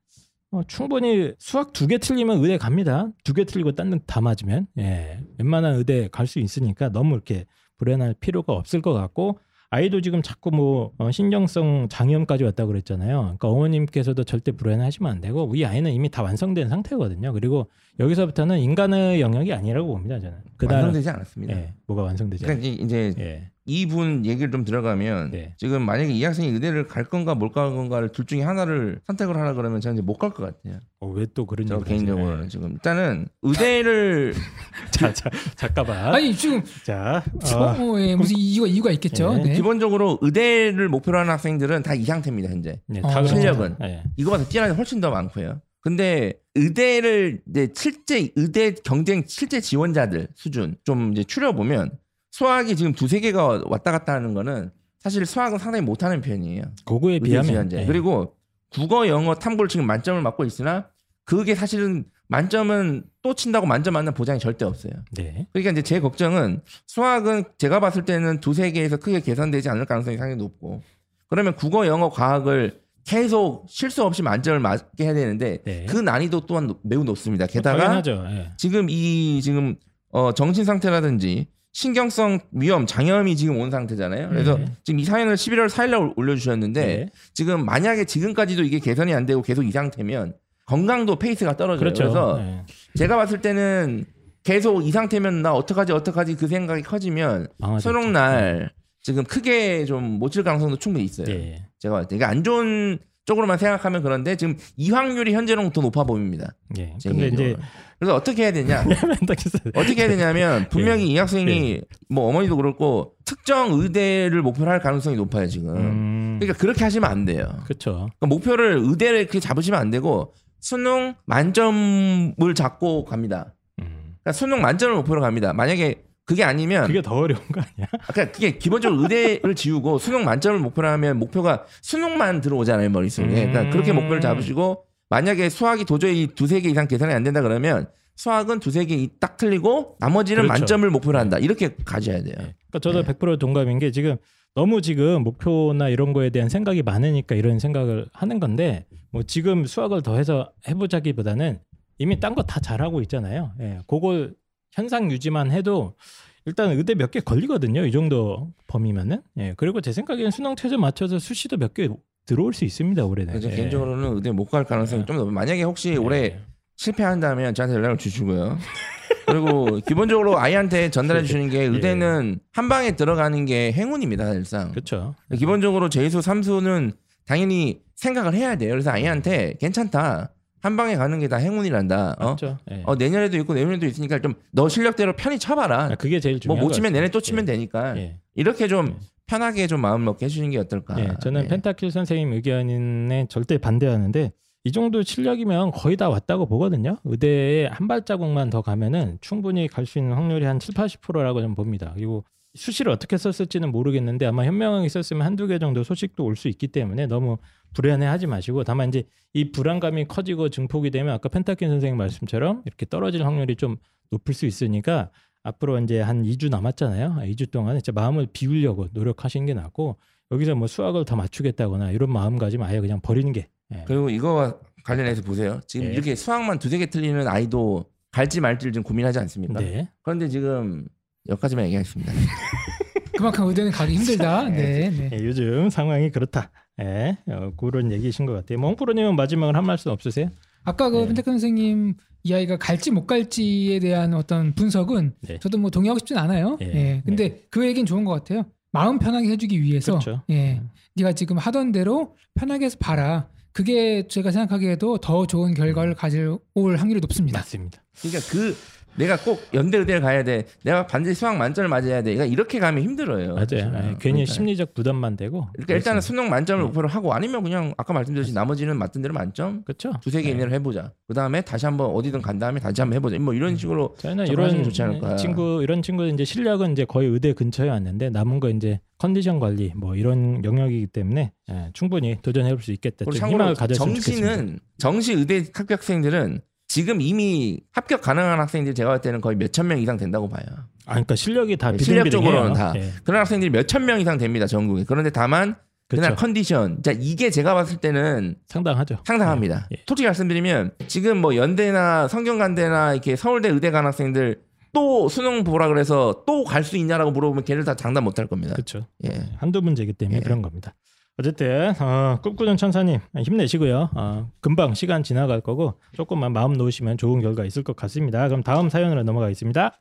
Speaker 1: 어, 충분히 수학 두 개 틀리면 의대 갑니다. 두 개 틀리고 딴 다 맞으면 예, 웬만한 의대 갈 수 있으니까 너무 이렇게 불안할 필요가 없을 것 같고 아이도 지금 자꾸 뭐 어, 신경성 장염까지 왔다고 그랬잖아요. 그러니까 어머님께서도 절대 불안하시면 안 되고 이 아이는 이미 다 완성된 상태거든요. 그리고 여기서부터는 인간의 영역이 아니라고 봅니다. 저는 그다음
Speaker 2: 완성되지 않았습니다.
Speaker 1: 예, 뭐가 완성되지
Speaker 2: 그러니까 이제
Speaker 1: 예,
Speaker 2: 이분 얘기를 좀 들어가면
Speaker 1: 네.
Speaker 2: 지금 만약에 이 학생이 의대를 갈 건가 못 갈 건가를 둘 중에 하나를 선택을 하라 그러면 저는 이제 못 갈 것 같아요.
Speaker 1: 어, 왜 또 그런
Speaker 2: 저 개인적으로는
Speaker 1: 하세요?
Speaker 2: 지금 일단은 의대를
Speaker 1: 예. 자, 자, 잠깐만.
Speaker 3: 아니 지금
Speaker 1: 자,
Speaker 3: 어,
Speaker 1: 어,
Speaker 3: 어, 예, 무슨 이유가 이유가 있겠죠.
Speaker 1: 예,
Speaker 3: 네.
Speaker 2: 기본적으로 의대를 목표로 하는 학생들은 다 이 상태입니다 현재.
Speaker 1: 네,
Speaker 3: 어,
Speaker 1: 다 그렇죠.
Speaker 2: 실력은.
Speaker 1: 예.
Speaker 2: 이거보다 뛰어난 게 훨씬 더 많고요. 근데 의대를 이제 실제 의대 경쟁 실제 지원자들 수준 좀 이제 추려 보면 수학이 지금 두세 개가 왔다 갔다 하는 거는 사실 수학은 상당히 못하는 편이에요. 의대
Speaker 1: 비하면. 예.
Speaker 2: 그리고 국어, 영어, 탐구를 지금 만점을 맞고 있으나 그게 사실은 만점은 또 친다고 만점 맞는 보장이 절대 없어요.
Speaker 1: 네.
Speaker 2: 그러니까 이제 제 걱정은 수학은 제가 봤을 때는 두세 개에서 크게 개선되지 않을 가능성이 상당히 높고 그러면 국어, 영어, 과학을 계속 실수 없이 만점을 맞게 해야 되는데
Speaker 1: 네.
Speaker 2: 그 난이도 또한 높- 매우 높습니다. 게다가.
Speaker 1: 예.
Speaker 2: 지금 이 지금 어 정신 상태라든지 신경성 위험 장염이 지금 온 상태잖아요. 그래서
Speaker 1: 네.
Speaker 2: 지금 이 사연을 11월 4일 날 올려주셨는데
Speaker 1: 네.
Speaker 2: 지금 만약에 지금까지도 이게 개선이 안 되고 계속 이 상태면 건강도 페이스가 떨어져요.
Speaker 1: 그렇죠.
Speaker 2: 그래서
Speaker 1: 예.
Speaker 2: 제가 봤을 때는 계속 이 상태면 나 어떡하지 어떡하지 그 생각이 커지면
Speaker 1: 망하죠.
Speaker 2: 수능 날 지금 크게 좀 못 칠 가능성도 충분히 있어요.
Speaker 1: 예.
Speaker 2: 제가 봤을 때 이게 안 좋은 쪽으로만 생각하면 그런데 지금 이 확률이 현재는 더 높아 보입니다.
Speaker 1: 예.
Speaker 2: 제
Speaker 1: 근데 이제.
Speaker 2: 그래서 어떻게 해야 되냐? 어떻게 해야 되냐면 분명히 이 학생이
Speaker 1: 예.
Speaker 2: 뭐 어머니도 그렇고 특정 의대를 목표로 할 가능성이 높아요 지금.
Speaker 1: 음.
Speaker 2: 그러니까 그렇게 하시면 안 돼요.
Speaker 1: 그렇죠.
Speaker 2: 그러니까 목표를 의대를 그렇게 잡으시면 안 되고 수능 만점을 잡고 갑니다.
Speaker 1: 음.
Speaker 2: 그러니까 수능 만점을 목표로 갑니다. 만약에 그게 아니면
Speaker 1: 그게 더 어려운 거 아니야?
Speaker 2: 그러니까 그게 기본적으로 의대를 지우고 수능 만점을 목표로 하면 목표가 수능만 들어오잖아요 머릿속에. 그러니까
Speaker 1: 음.
Speaker 2: 그렇게 목표를 잡으시고 만약에 수학이 도저히 두세 개 이상 계산이 안 된다 그러면 수학은 두세 개 딱 틀리고 나머지는
Speaker 1: 그렇죠.
Speaker 2: 만점을 목표로 한다. 이렇게 가져야 돼요.
Speaker 1: 예. 그러니까 저도
Speaker 2: 네.
Speaker 1: 100% 동감인 게 지금 너무 지금 목표나 이런 거에 대한 생각이 많으니까 이런 생각을 하는 건데 뭐 지금 수학을 더 해서 해보자기보다는 이미 딴 거 다 잘하고 있잖아요. 예. 그걸 현상 유지만 해도 일단 의대 몇 개 걸리거든요. 이 정도 범위면은. 예. 그리고 제 생각에는 수능 최저 맞춰서 수시도 몇 개 들어올 수 있습니다. 올해는. 예.
Speaker 2: 개인적으로는 의대 못 갈 가능성이
Speaker 1: 네.
Speaker 2: 좀 높아요. 만약에 혹시
Speaker 1: 예.
Speaker 2: 올해 실패한다면 저한테 연락을 주시고요. 그리고 기본적으로 아이한테 전달해 주시는 게 의대는 한 방에 들어가는 게 행운입니다, 사실상.
Speaker 1: 그렇죠.
Speaker 2: 기본적으로 재수, 삼수는 당연히 생각을 해야 돼요. 그래서 아이한테 괜찮다. 한 방에 가는 게 다 행운이란다. 어?
Speaker 1: 맞죠. 예.
Speaker 2: 어, 내년에도 있고 내년에도 있으니까 좀 너 실력대로 편히 쳐봐라.
Speaker 1: 아, 그게 제일
Speaker 2: 뭐
Speaker 1: 중요한 못것
Speaker 2: 치면. 내내 또 치면 되니까
Speaker 1: 예.
Speaker 2: 이렇게 좀
Speaker 1: 예.
Speaker 2: 편하게 좀 마음 먹게 해주는 게 어떨까.
Speaker 1: 예, 저는
Speaker 2: 예.
Speaker 1: 펜타킬 선생님 의견에 절대 반대하는데 이 정도 실력이면 거의 다 왔다고 보거든요. 의대에 한 발자국만 더 가면은 충분히 갈 수 있는 확률이 한 7, 80%라고 좀 봅니다. 그리고 수시를 어떻게 썼을지는 모르겠는데 아마 현명하게 썼으면 한두 개 정도 소식도 올 수 있기 때문에 너무 불안해하지 마시고 다만 이제 이 불안감이 커지고 증폭이 되면 아까 펜타킨 선생님 말씀처럼 이렇게 떨어질 확률이 좀 높을 수 있으니까 앞으로 이제 한 2주 남았잖아요. 2주 동안 진짜 마음을 비우려고 노력하시는 게 낫고 여기서 뭐 수학을 더 맞추겠다거나 이런 마음가짐 아예 그냥 버리는 게 예.
Speaker 2: 그리고 이거와 관련해서 보세요. 지금
Speaker 1: 예.
Speaker 2: 이렇게 수학만 두세 개 틀리는 아이도 갈지 말지를 좀 고민하지 않습니까?
Speaker 1: 네.
Speaker 2: 그런데 지금 여기까지만 얘기하겠습니다.
Speaker 3: 그만큼 의대는 가기 힘들다. 네, 네.
Speaker 1: 예, 요즘 상황이 그렇다. 예, 어, 그런 얘기이신 것 같아요. 몽프로님은 마지막으로 한 말씀 없으세요?
Speaker 3: 아까 그
Speaker 1: 네.
Speaker 3: 펜테크 선생님 이 아이가 갈지 못 갈지에 대한 어떤 분석은
Speaker 1: 네.
Speaker 3: 저도 뭐 동의하고 싶진 않아요.
Speaker 1: 예.
Speaker 3: 예. 근데 그 얘기는 좋은 것 같아요. 마음 편하게 해주기 위해서
Speaker 1: 그렇죠.
Speaker 3: 예. 네가 지금 하던 대로 편하게 해서 봐라. 그게 제가 생각하기에도 더 좋은 결과를 가질 올 확률이 높습니다.
Speaker 1: 맞습니다.
Speaker 2: 그러니까 그 내가 꼭 연대 의대를 가야 돼. 내가 반드시 수학 만점을 맞아야 돼. 그러니까 이렇게 가면 힘들어요.
Speaker 1: 맞아요.
Speaker 2: 사실은.
Speaker 1: 예, 괜히
Speaker 2: 그러니까.
Speaker 1: 심리적 부담만 되고.
Speaker 2: 그러니까 일단은 수능 만점을
Speaker 1: 네.
Speaker 2: 목표로 하고 아니면 그냥 아까 말씀드렸듯이 나머지는 맞던 대로 만점
Speaker 1: 그렇죠.
Speaker 2: 두세 개
Speaker 1: 네.
Speaker 2: 이내로 해보자. 그 다음에 다시 한번 어디든 간 다음에 다시 한번 해보자. 뭐 이런 식으로
Speaker 1: 저희는
Speaker 2: 접근하시는
Speaker 1: 이런
Speaker 2: 게 좋지 않을까.
Speaker 1: 친구 이런 친구들 이제 실력은 이제 거의 의대 근처에 왔는데 남은 거 이제 컨디션 관리 뭐 이런 영역이기 때문에 예, 충분히 도전해 볼 수 있겠다.
Speaker 2: 그리고
Speaker 1: 좀
Speaker 2: 참고로
Speaker 1: 가졌으면 좋겠습니다.
Speaker 2: 정시는 정시 의대 합격생들은 지금 이미 합격 가능한 학생들 제가 볼 때는 거의 몇천 명 이상 된다고 봐요.
Speaker 1: 아, 그러니까 실력이 다
Speaker 2: 네. 실력적으로는 다.
Speaker 1: 예,
Speaker 2: 그런 학생들이 몇천 명 이상 됩니다 전국에. 그런데 다만 그날
Speaker 1: 그렇죠.
Speaker 2: 컨디션, 자 이게 제가 봤을 때는
Speaker 1: 상당하죠.
Speaker 2: 상당합니다.
Speaker 1: 예, 예.
Speaker 2: 솔직히 말씀드리면 지금 뭐 연대나 성균관대나 이렇게 서울대 의대 간 학생들 또 수능 보라 그래서 또 갈 수 있냐라고 물어보면 걔를 다 장담 못 할 겁니다.
Speaker 1: 그렇죠.
Speaker 2: 예.
Speaker 1: 한두 문제이기 때문에
Speaker 2: 예.
Speaker 1: 그런 겁니다. 어쨌든 어, 꿈꾸는 천사님 힘내시고요. 어, 금방 시간 지나갈 거고 조금만 마음 놓으시면 좋은 결과 있을 것 같습니다. 그럼 다음 사연으로 넘어가겠습니다.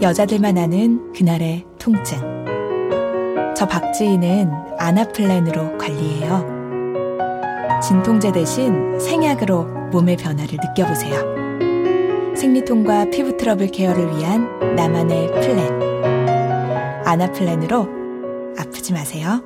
Speaker 6: 여자들만 아는 그날의 통증. 저 박지희는 아나플랜으로 관리해요. 진통제 대신 생약으로 몸의 변화를 느껴보세요. 생리통과 피부 트러블 케어를 위한 나만의 플랜. 아나플랜으로 아프지 마세요.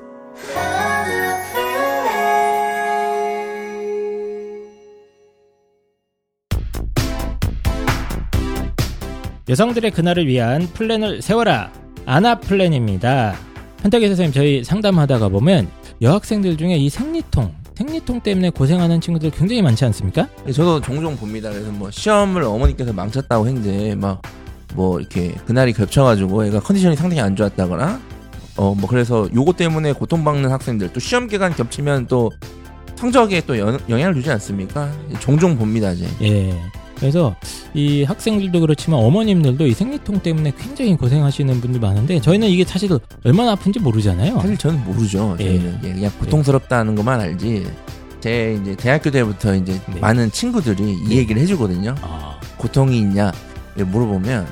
Speaker 1: 여성들의 그날을 위한 플랜을 세워라. 아나 플랜입니다. 현탁의 선생님 저희 상담하다가 보면 여학생들 중에 이 생리통 생리통 때문에 고생하는 친구들 굉장히 많지 않습니까?
Speaker 2: 저도 종종 봅니다. 그래서 뭐 시험을 어머니께서 망쳤다고 했는데 막 뭐 이렇게 그날이 겹쳐가지고 애가 컨디션이 상당히 안 좋았다거나 어 뭐 그래서 요거 때문에 고통받는 학생들 또 시험 기간 겹치면 또 성적에 또 영, 영향을 주지 않습니까? 종종 봅니다 이제.
Speaker 1: 예. 그래서 이 학생들도 그렇지만 어머님들도 이 생리통 때문에 굉장히 고생하시는 분들 많은데 저희는 이게 사실 얼마나 아픈지 모르잖아요.
Speaker 2: 사실 저는 모르죠.
Speaker 1: 예.
Speaker 2: 저희는 예, 그냥 고통스럽다는 것만 알지. 제 이제 대학교 때부터 이제
Speaker 1: 네.
Speaker 2: 많은 친구들이 이 얘기를 해주거든요.
Speaker 1: 아,
Speaker 2: 고통이 있냐 물어보면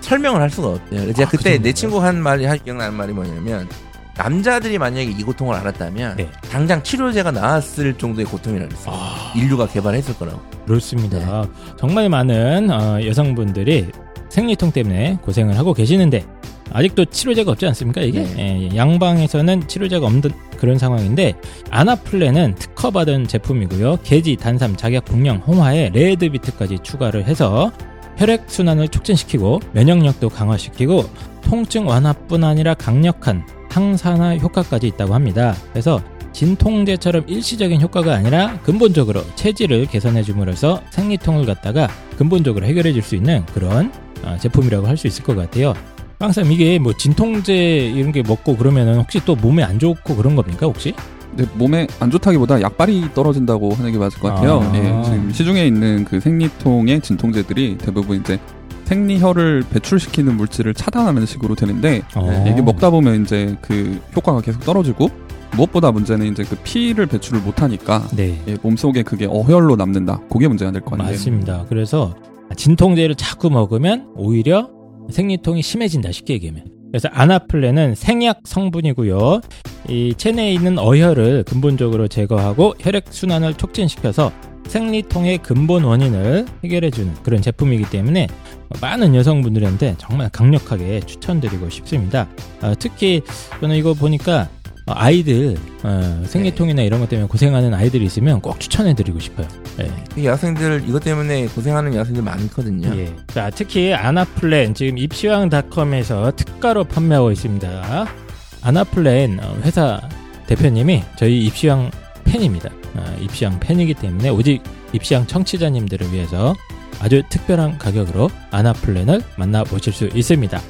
Speaker 2: 설명을 할 수가 없대요. 제가
Speaker 1: 아, 그
Speaker 2: 그때 내
Speaker 1: 정도인가요?
Speaker 2: 친구 한 말이 할 기억나는 말이 뭐냐면 남자들이 만약에 이 고통을 알았다면
Speaker 1: 네.
Speaker 2: 당장 치료제가 나왔을 정도의 고통이라고 했어요.
Speaker 1: 아.
Speaker 2: 인류가 개발했을 거라고.
Speaker 1: 그렇습니다. 정말 많은 어, 여성분들이 생리통 때문에 고생을 하고 계시는데 아직도 치료제가 없지 않습니까? 이게
Speaker 2: 네.
Speaker 1: 예, 양방에서는 치료제가 없는 그런 상황인데 아나플레는 특허받은 제품이고요. 계지, 단삼, 작약, 복령, 홍화에 레드비트까지 추가를 해서 혈액 순환을 촉진시키고 면역력도 강화시키고 통증 완화뿐 아니라 강력한 항산화 효과까지 있다고 합니다. 그래서 진통제처럼 일시적인 효과가 아니라 근본적으로 체질을 개선해 줌으로써 생리통을 갖다가 근본적으로 해결해 줄 수 있는 그런 어, 제품이라고 할 수 있을 것 같아요. 빵쌤 이게 뭐 진통제 이런 게 먹고 그러면은 혹시 또 몸에 안 좋고 그런 겁니까 혹시?
Speaker 7: 근데 몸에 안 좋다기보다 약발이 떨어진다고 하는 게 맞을 것 같아요.
Speaker 1: 아.
Speaker 7: 예, 지금 시중에 있는 그 생리통의 진통제들이 대부분 이제 생리혈을 배출시키는 물질을 차단하는 식으로 되는데
Speaker 1: 어.
Speaker 7: 이게 먹다 보면 이제 그 효과가 계속 떨어지고 무엇보다 문제는 이제 그 피를 배출을 못하니까
Speaker 1: 네.
Speaker 7: 예, 몸속에 그게 어혈로 남는다. 그게 문제가 될 거 아니에요.
Speaker 1: 맞습니다. 그래서 진통제를 자꾸 먹으면 오히려 생리통이 심해진다 쉽게 얘기하면. 그래서 아나플레는 생약 성분이고요. 이 체내에 있는 어혈을 근본적으로 제거하고 혈액 순환을 촉진시켜서 생리통의 근본 원인을 해결해주는 그런 제품이기 때문에 많은 여성분들한테 정말 강력하게 추천드리고 싶습니다. 아, 특히 저는 이거 보니까 아이들 어, 생리통이나 이런 것 때문에 고생하는 아이들이 있으면 꼭 추천해드리고 싶어요. 예.
Speaker 2: 이 여학생들 이것 때문에 고생하는 여학생들 많거든요.
Speaker 1: 예. 자, 특히 아나플랜 지금 입시왕닷컴에서 특가로 판매하고 있습니다. 아나플랜 어, 회사 대표님이 저희 입시왕 팬입니다. 어, 입시왕 팬이기 때문에 오직 입시왕 청취자님들을 위해서 아주 특별한 가격으로 아나플랜을 만나보실 수 있습니다.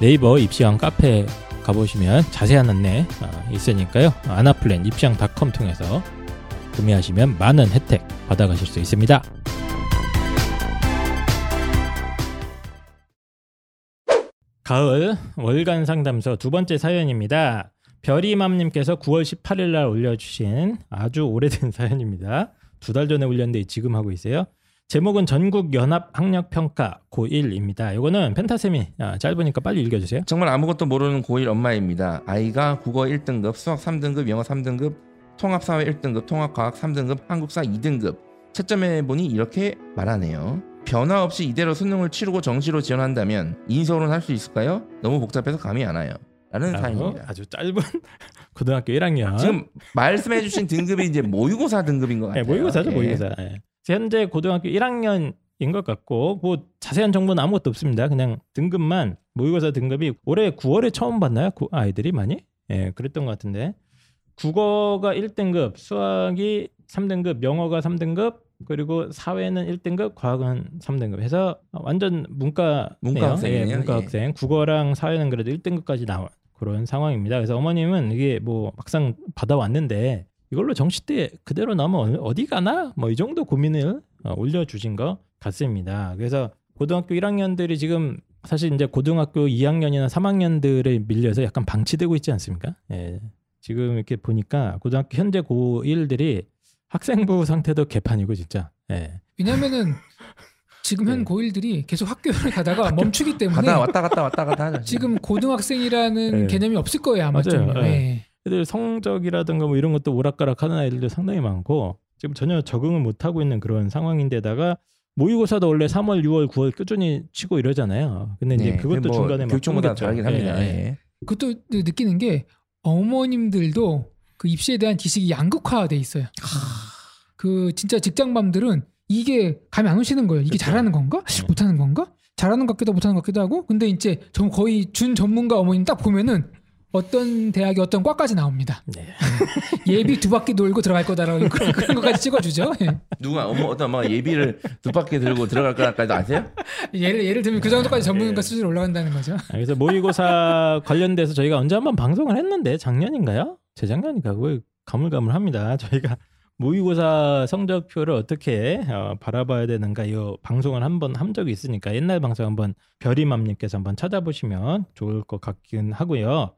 Speaker 1: 네이버 입시왕 카페에 가보시면 자세한 안내 어, 있으니까요. 아나플랜 입시왕닷컴 통해서 구매하시면 많은 혜택 받아가실 수 있습니다. 가을 월간 상담소 두 번째 사연입니다. 별이맘님께서 9월 18일 날 올려주신 아주 오래된 사연입니다. 두 달 전에 올렸는데 지금 하고 있어요. 제목은 전국 연합 학력 평가 고1입니다. 이거는 펜타쌤이 아, 짧으니까 빨리 읽어주세요.
Speaker 2: 정말 아무것도 모르는 고1 엄마입니다. 아이가 국어 1등급, 수학 3등급, 영어 3등급, 통합사회 1등급, 통합과학 3등급, 한국사 2등급. 채점해 보니 이렇게 말하네요. 변화 없이 이대로 수능을 치르고 정시로 지원한다면 인서울은 할 수 있을까요? 너무 복잡해서 감이 안 와요. 라는
Speaker 1: 라고
Speaker 2: 사연입니다.
Speaker 1: 아주 짧은 고등학교 1학년.
Speaker 2: 지금 말씀해주신 등급이 이제 모의고사 등급인 것
Speaker 1: 네,
Speaker 2: 같아요.
Speaker 1: 모의고사죠,
Speaker 2: 예.
Speaker 1: 모의고사. 예. 현재 고등학교 1학년인 것 같고, 뭐 자세한 정보는 아무것도 없습니다. 그냥 등급만 모의고사 등급이 올해 9월에 처음 봤나요? 고- 아이들이 많이? 예, 그랬던 것 같은데 국어가 1등급, 수학이 3등급, 영어가 3등급, 그리고 사회는 1등급, 과학은 3등급 해서 완전 문과
Speaker 2: 문과 학생이네요.
Speaker 1: 예, 문과
Speaker 2: 예.
Speaker 1: 학생. 국어랑 사회는 그래도 1등급까지 나온 그런 상황입니다. 그래서 어머님은 이게 뭐 막상 받아왔는데 이걸로 정시 때 그대로 나오면 어디 가나? 뭐 이 정도 고민을 어, 올려주신 것 같습니다. 그래서 고등학교 1학년들이 지금 사실 이제 고등학교 2학년이나 3학년들에 밀려서 약간 방치되고 있지 않습니까? 예. 지금 이렇게 보니까 고등학교 현재 고1들이 학생부 상태도 개판이고 진짜. 예.
Speaker 3: 왜냐면은 지금 현
Speaker 1: 네.
Speaker 3: 고1들이 계속 학교를 가다가 멈추기 때문에
Speaker 2: 가다 왔다 갔다 왔다 갔다 하죠.
Speaker 3: 지금 고등학생이라는
Speaker 1: 네.
Speaker 3: 개념이 없을 거예요 아마
Speaker 1: 맞아요.
Speaker 3: 좀.
Speaker 1: 네.
Speaker 3: 네.
Speaker 1: 애들 성적이라든가 뭐 이런 것도 오락가락 하는 아이들도 상당히 많고 지금 전혀 적응을 못 하고 있는 그런 상황인데다가 모의고사도 원래 3월, 6월, 9월 꾸준히 치고 이러잖아요. 근데 이제
Speaker 2: 네,
Speaker 1: 그것도
Speaker 2: 뭐
Speaker 1: 중간에 막
Speaker 2: 교육청보다
Speaker 1: 끊겼죠.
Speaker 2: 잘하긴 합니다.
Speaker 3: 그것도 느끼는 게 어머님들도 그 입시에 대한 지식이 양극화돼 있어요. 그 진짜 직장맘들은 이게 감이 안 오시는 거예요. 이게
Speaker 1: 그쵸.
Speaker 3: 잘하는 건가?
Speaker 1: 네.
Speaker 3: 못하는 건가? 잘하는 것 같기도 하고 못하는 것 같기도 하고. 근데 이제 전 거의 준 전문가 어머님 딱 보면은 어떤 대학이 어떤 과까지 나옵니다.
Speaker 1: 네.
Speaker 3: 예비 두 바퀴 돌고 들어갈 거다라고 그런, 그런 것까지 찍어주죠. 예.
Speaker 2: 누가 어머 어떤 뭐 예비를 두 바퀴 들고 들어갈 거까지도 아세요?
Speaker 3: 예를 예를 들면 그 정도까지 전문가 수준으로 올라간다는 거죠.
Speaker 1: 아, 그래서 모의고사 관련돼서 저희가 언제 한번 방송을 했는데 작년인가요? 재작년인가 그거 가물가물합니다. 저희가 모의고사 성적표를 어떻게 어, 바라봐야 되는가 이 방송을 한번 한 적이 있으니까 옛날 방송 한번 별이맘님께서 한번 찾아보시면 좋을 것 같긴 하고요.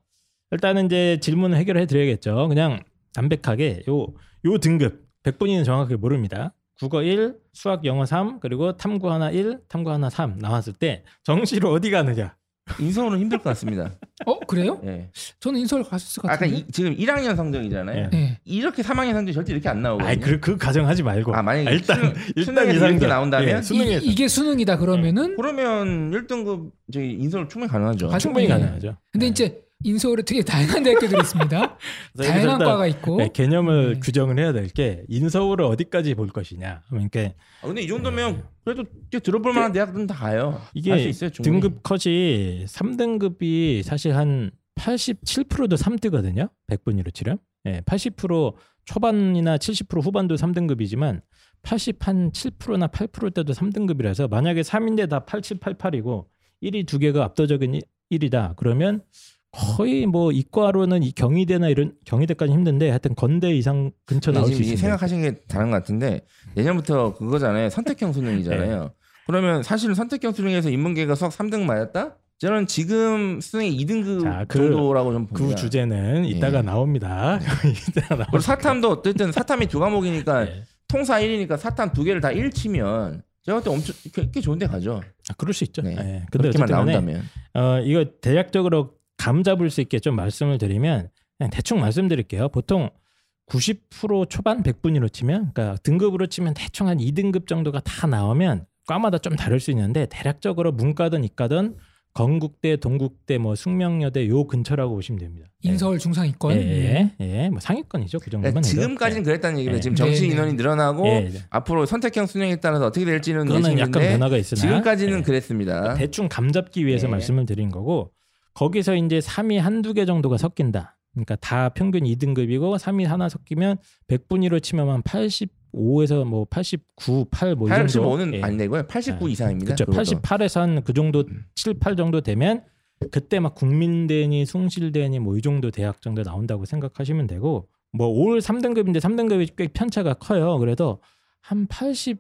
Speaker 1: 일단은 이제 질문을 해결해 드려야겠죠. 그냥 담백하게 요 요 등급 100분위는 정확하게 모릅니다. 국어 1, 수학 영어 3, 그리고 탐구 하나 1, 탐구 하나 3 나왔을 때 정시로 어디 가느냐?
Speaker 2: 인서울은 힘들 것 같습니다.
Speaker 3: 어 그래요?
Speaker 2: 예.
Speaker 3: 저는 인서울 갔을 것
Speaker 2: 아까
Speaker 3: 같은데.
Speaker 2: 이, 지금 1학년 성적이잖아요.
Speaker 1: 예.
Speaker 3: 네.
Speaker 2: 이렇게 3학년 성적 이 절대 이렇게 안 나오거든요.
Speaker 1: 아이 그, 그 가정하지 말고
Speaker 2: 아, 만약에
Speaker 1: 일단
Speaker 2: 수능-
Speaker 1: 일단
Speaker 2: 수능에서 이렇게 나온다면?
Speaker 1: 예, 수능에서
Speaker 3: 이, 이게 수능이다 그러면은
Speaker 2: 그러면 1등급 저기 인서울 충분히 가능하죠.
Speaker 3: 가-
Speaker 1: 충분히
Speaker 3: 예.
Speaker 1: 가능하죠.
Speaker 3: 근데
Speaker 1: 네.
Speaker 3: 이제 인서울에 되게 다양한 대학교들이 있습니다. 다양한 과가 있고.
Speaker 1: 네, 개념을
Speaker 3: 네.
Speaker 1: 규정을 해야 될 게 인서울을 어디까지 볼 것이냐. 그러니까
Speaker 2: 아, 근데 이 정도면 그래도 이제 들어볼 만한 대학들은 다 가요.
Speaker 1: 이게
Speaker 2: 있어요.
Speaker 1: 등급 컷이 3등급이 사실 한 87%도 3뜨거든요. 100분위로 치면. 예, 80% 초반이나 70% 후반도 3등급이지만 80한 7%나 8%대도 3등급이라서 만약에 3인데 다 87, 88이고 1위 두 개가 압도적인 1이다. 그러면 거의 뭐 이과로는 이 경희대나 이런 경희대까지 힘든데 하여튼 건대 이상 근처 나올 수 있습니다.
Speaker 2: 생각하신 게 다른 것 같은데 내년부터 그거잖아요. 선택형 수능이잖아요.
Speaker 1: 네.
Speaker 2: 그러면 사실은 선택형 수능에서 인문계가 수학 3등 맞았다? 저는 지금 수능이 2등급
Speaker 1: 자, 그-
Speaker 2: 정도라고 좀 봅니다.
Speaker 1: 그 주제는 이따가
Speaker 2: 예.
Speaker 1: 나옵니다. 이따가 나옵니다.
Speaker 2: 그리고 사탐도 어쨌든 사탐이 두 과목이니까
Speaker 1: 예.
Speaker 2: 통사 1이니까 사탐 두 개를 다 1 치면 제가 볼때 엄청 꽤, 꽤 좋은 데 가죠.
Speaker 1: 아, 그럴 수 있죠.
Speaker 2: 네.
Speaker 1: 예. 근데
Speaker 2: 그렇게만 나온다면.
Speaker 1: 어, 이거 대략적으로 감 잡을 수 있게 좀 말씀을 드리면 그냥 대충 말씀드릴게요. 보통 90% 초반 100분위로 치면 그러니까 등급으로 치면 대충 한 2등급 정도가 다 나오면 과마다 좀 다를 수 있는데 대략적으로 문과든 이과든 건국대, 동국대, 뭐 숙명여대 요 근처라고 보시면 됩니다.
Speaker 3: 인서울 중상위권.
Speaker 1: 예, 예, 예. 뭐 상위권이죠. 그 정도면
Speaker 2: 그러니까
Speaker 1: 해도.
Speaker 2: 지금까지는 그랬다는 얘기예요.
Speaker 1: 예.
Speaker 2: 지금
Speaker 3: 네, 네.
Speaker 2: 인원이 늘어나고
Speaker 1: 예, 예.
Speaker 2: 앞으로 선택형 수능에 따라서 어떻게 될지는
Speaker 1: 그거는 약간 변화가 있으나
Speaker 2: 지금까지는
Speaker 1: 예.
Speaker 2: 그랬습니다.
Speaker 1: 대충 감 잡기 위해서
Speaker 2: 네.
Speaker 1: 말씀을 드린 거고 거기서 이제 3위 한두 개 정도가 섞인다. 그러니까 다 평균 2등급이고 3위 하나 섞이면 100분위로 치면 한 85에서 뭐 89, 8뭐이 정도.
Speaker 2: 85는
Speaker 1: 예.
Speaker 2: 안 되고요. 89
Speaker 1: 예.
Speaker 2: 이상입니다.
Speaker 1: 그렇죠.
Speaker 2: 그것도.
Speaker 1: 88에서 한 그 정도 7, 8 정도 되면 그때 막 국민대니 숭실대니 뭐 이 정도 대학 정도 나온다고 생각하시면 되고 뭐 올 3등급인데 3등급이 꽤 편차가 커요. 그래도 한 80%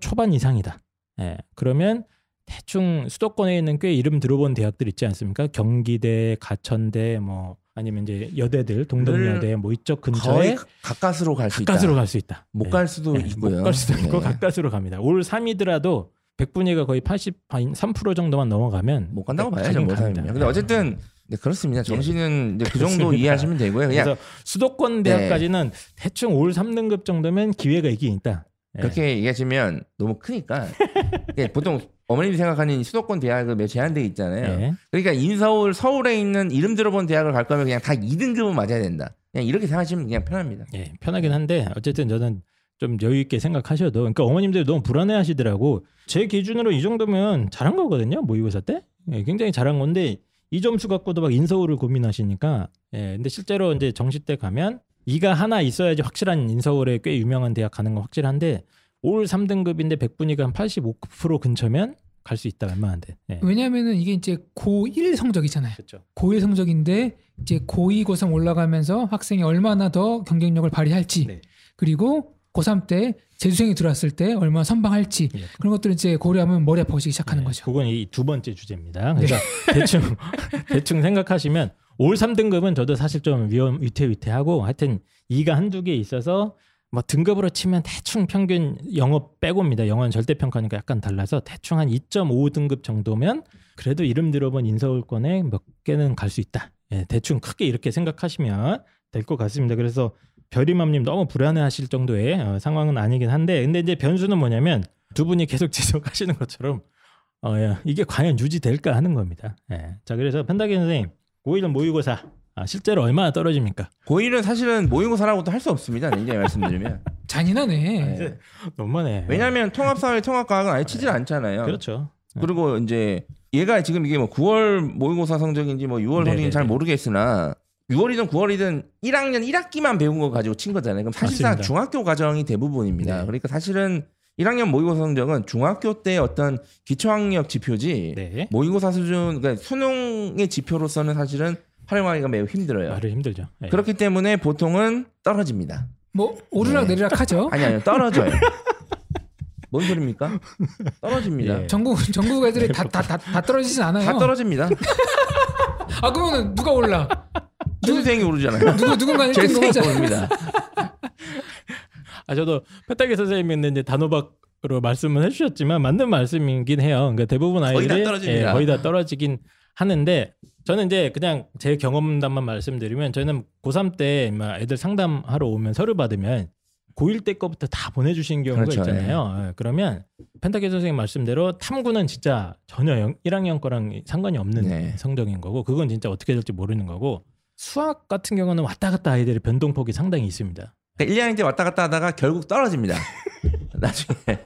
Speaker 1: 초반 이상이다. 예. 그러면 대충 수도권에 있는 꽤 이름 들어본 대학들 있지 않습니까? 경기대, 가천대 뭐 아니면 이제 여대들 동덕여대 뭐 이쪽 근처에
Speaker 2: 가까스로 갈 수 있다.
Speaker 1: 가까스로 갈 수 있다.
Speaker 2: 못
Speaker 1: 예.
Speaker 2: 갈 수도
Speaker 1: 예,
Speaker 2: 있고요.
Speaker 1: 못 갈 수도 있고
Speaker 2: 네.
Speaker 1: 가까스로 갑니다. 올 3위더라도 100분위가 거의 83% 정도만 넘어가면
Speaker 2: 못 간다고
Speaker 1: 네,
Speaker 2: 봐야죠. 뭐. 근데 어쨌든 네, 그렇습니다. 정시는 이제 그 정도
Speaker 1: 그렇습니다.
Speaker 2: 이해하시면 되고요. 그냥
Speaker 1: 수도권 대학까지는 대충 올 3등급 정도면 기회가 있긴 있다. 예.
Speaker 2: 그렇게 얘기하시면 너무 크니까 예, 보통 어머님이 생각하는 이 수도권 대학은 몇 제한돼 있잖아요.
Speaker 1: 예.
Speaker 2: 그러니까 인서울 서울에 있는 이름 들어본 대학을 갈 거면 그냥 다 2등급은 맞아야 된다. 그냥 이렇게 생각하시면 그냥 편합니다.
Speaker 1: 예, 편하긴 한데 어쨌든 저는 좀 여유 있게 생각하셔도 그러니까 어머님들이 너무 불안해 하시더라고. 제 기준으로 이 정도면 잘한 거거든요. 모의고사 때 예, 굉장히 잘한 건데 이 점수 갖고도 막 인서울을 고민하시니까 예, 근데 실제로 이제 정시 때 가면 이가 하나 있어야지 확실한 인서울에 꽤 유명한 대학 가는 건 확실한데 올 3등급인데 100분위가 한 85% 근처면 갈 수 있다 웬만한데. 예.
Speaker 3: 왜냐하면은 이게 이제 고1 성적이잖아요.
Speaker 1: 그렇죠.
Speaker 3: 고1 성적인데 이제 고2, 고3 올라가면서 학생이 얼마나 더 경쟁력을 발휘할지
Speaker 1: 네.
Speaker 3: 그리고 고3 때 재수생이 들어왔을 때 얼마나 선방할지
Speaker 1: 예.
Speaker 3: 그런 것들을 이제 고려하면 머리 아파지기 시작하는
Speaker 1: 네,
Speaker 3: 거죠.
Speaker 1: 그건 이 두 번째 주제입니다. 그래서 대충 대충 생각하시면 올 3등급은 저도 사실 좀 위험 위태위태하고 하여튼 2가 한두 개 있어서 뭐 등급으로 치면 대충 평균 영어 빼고입니다. 영어는 절대 평가니까 약간 달라서 대충 한 2.5등급 정도면 그래도 이름 들어본 인서울권에 몇 개는 갈 수 있다. 예, 대충 크게 이렇게 생각하시면 될 것 같습니다. 그래서 별이맘님 너무 불안해하실 정도의 어, 상황은 아니긴 한데, 근데 이제 변수는 뭐냐면 두 분이 계속 지적하시는 것처럼 어, 야, 이게 과연 유지될까 하는 겁니다. 예. 자, 그래서 펜다기 선생님, 고1은 모의고사 아, 실제로 얼마나 떨어집니까?
Speaker 2: 고1은 사실은 모의고사라고도 할 수 없습니다. 냉정히 말씀드리면.
Speaker 3: 잔인하네.
Speaker 2: 네.
Speaker 1: 너무하네.
Speaker 2: 왜냐하면 통합사회 통합과학은 아예 치질 않잖아요.
Speaker 1: 그렇죠.
Speaker 2: 그리고 이제 얘가 지금 이게 뭐 9월 모의고사 성적인지 뭐 6월 성적인지 잘. 모르겠으나 6월이든 9월이든 1학년 1학기만 배운 거 가지고 친 거잖아요. 그럼 사실상
Speaker 1: 맞습니다.
Speaker 2: 중학교 과정이 대부분입니다.
Speaker 1: 네.
Speaker 2: 그러니까 사실은 1학년 모의고사 성적은 중학교 때 어떤 기초학력 지표지
Speaker 1: 네.
Speaker 2: 모의고사 수준 그러니까 수능의 지표로서는 사실은 활용하기가 매우 힘들어요.
Speaker 1: 말을 힘들죠. 예.
Speaker 2: 그렇기 때문에 보통은 떨어집니다.
Speaker 3: 뭐 오르락
Speaker 2: 네.
Speaker 3: 내리락 하죠.
Speaker 2: 아니 아니요 떨어져요. 뭔 소리입니까? 떨어집니다.
Speaker 1: 예.
Speaker 3: 전국 전국 애들이 다 다다다 떨어지진 않아요.
Speaker 2: 다 떨어집니다.
Speaker 3: 아 그러면 누가 올라?
Speaker 2: 최수생이 오르잖아요.
Speaker 3: 누구 누군가 1등
Speaker 2: 최수생이
Speaker 3: 거죠.
Speaker 2: 오릅니다.
Speaker 1: 아 저도 페타기 선생님이 이제 단호박 으로 말씀을 해주셨지만 맞는 말씀이긴 해요. 그러니까 대부분
Speaker 2: 거의
Speaker 1: 아이들이
Speaker 2: 다 떨어집니다.
Speaker 1: 예, 거의 다 떨어지긴 하는데 저는 이제 그냥 제 경험담만 말씀드리면 저는 고3 때막 애들 상담하러 오면 서류 받으면 고1 때 거부터 다 보내주신 경우가
Speaker 2: 그렇죠,
Speaker 1: 있잖아요. 예, 그러면 펜타키 선생님 말씀대로 탐구는 진짜 전혀 영, 1학년 거랑 상관이 없는
Speaker 2: 네.
Speaker 1: 성적인 거고 그건 진짜 어떻게 될지 모르는 거고 수학 같은 경우는 왔다 갔다 아이들의 변동폭이 상당히 있습니다.
Speaker 2: 그러니까 1학년 때 왔다 갔다 하다가 결국 떨어집니다. 나중에.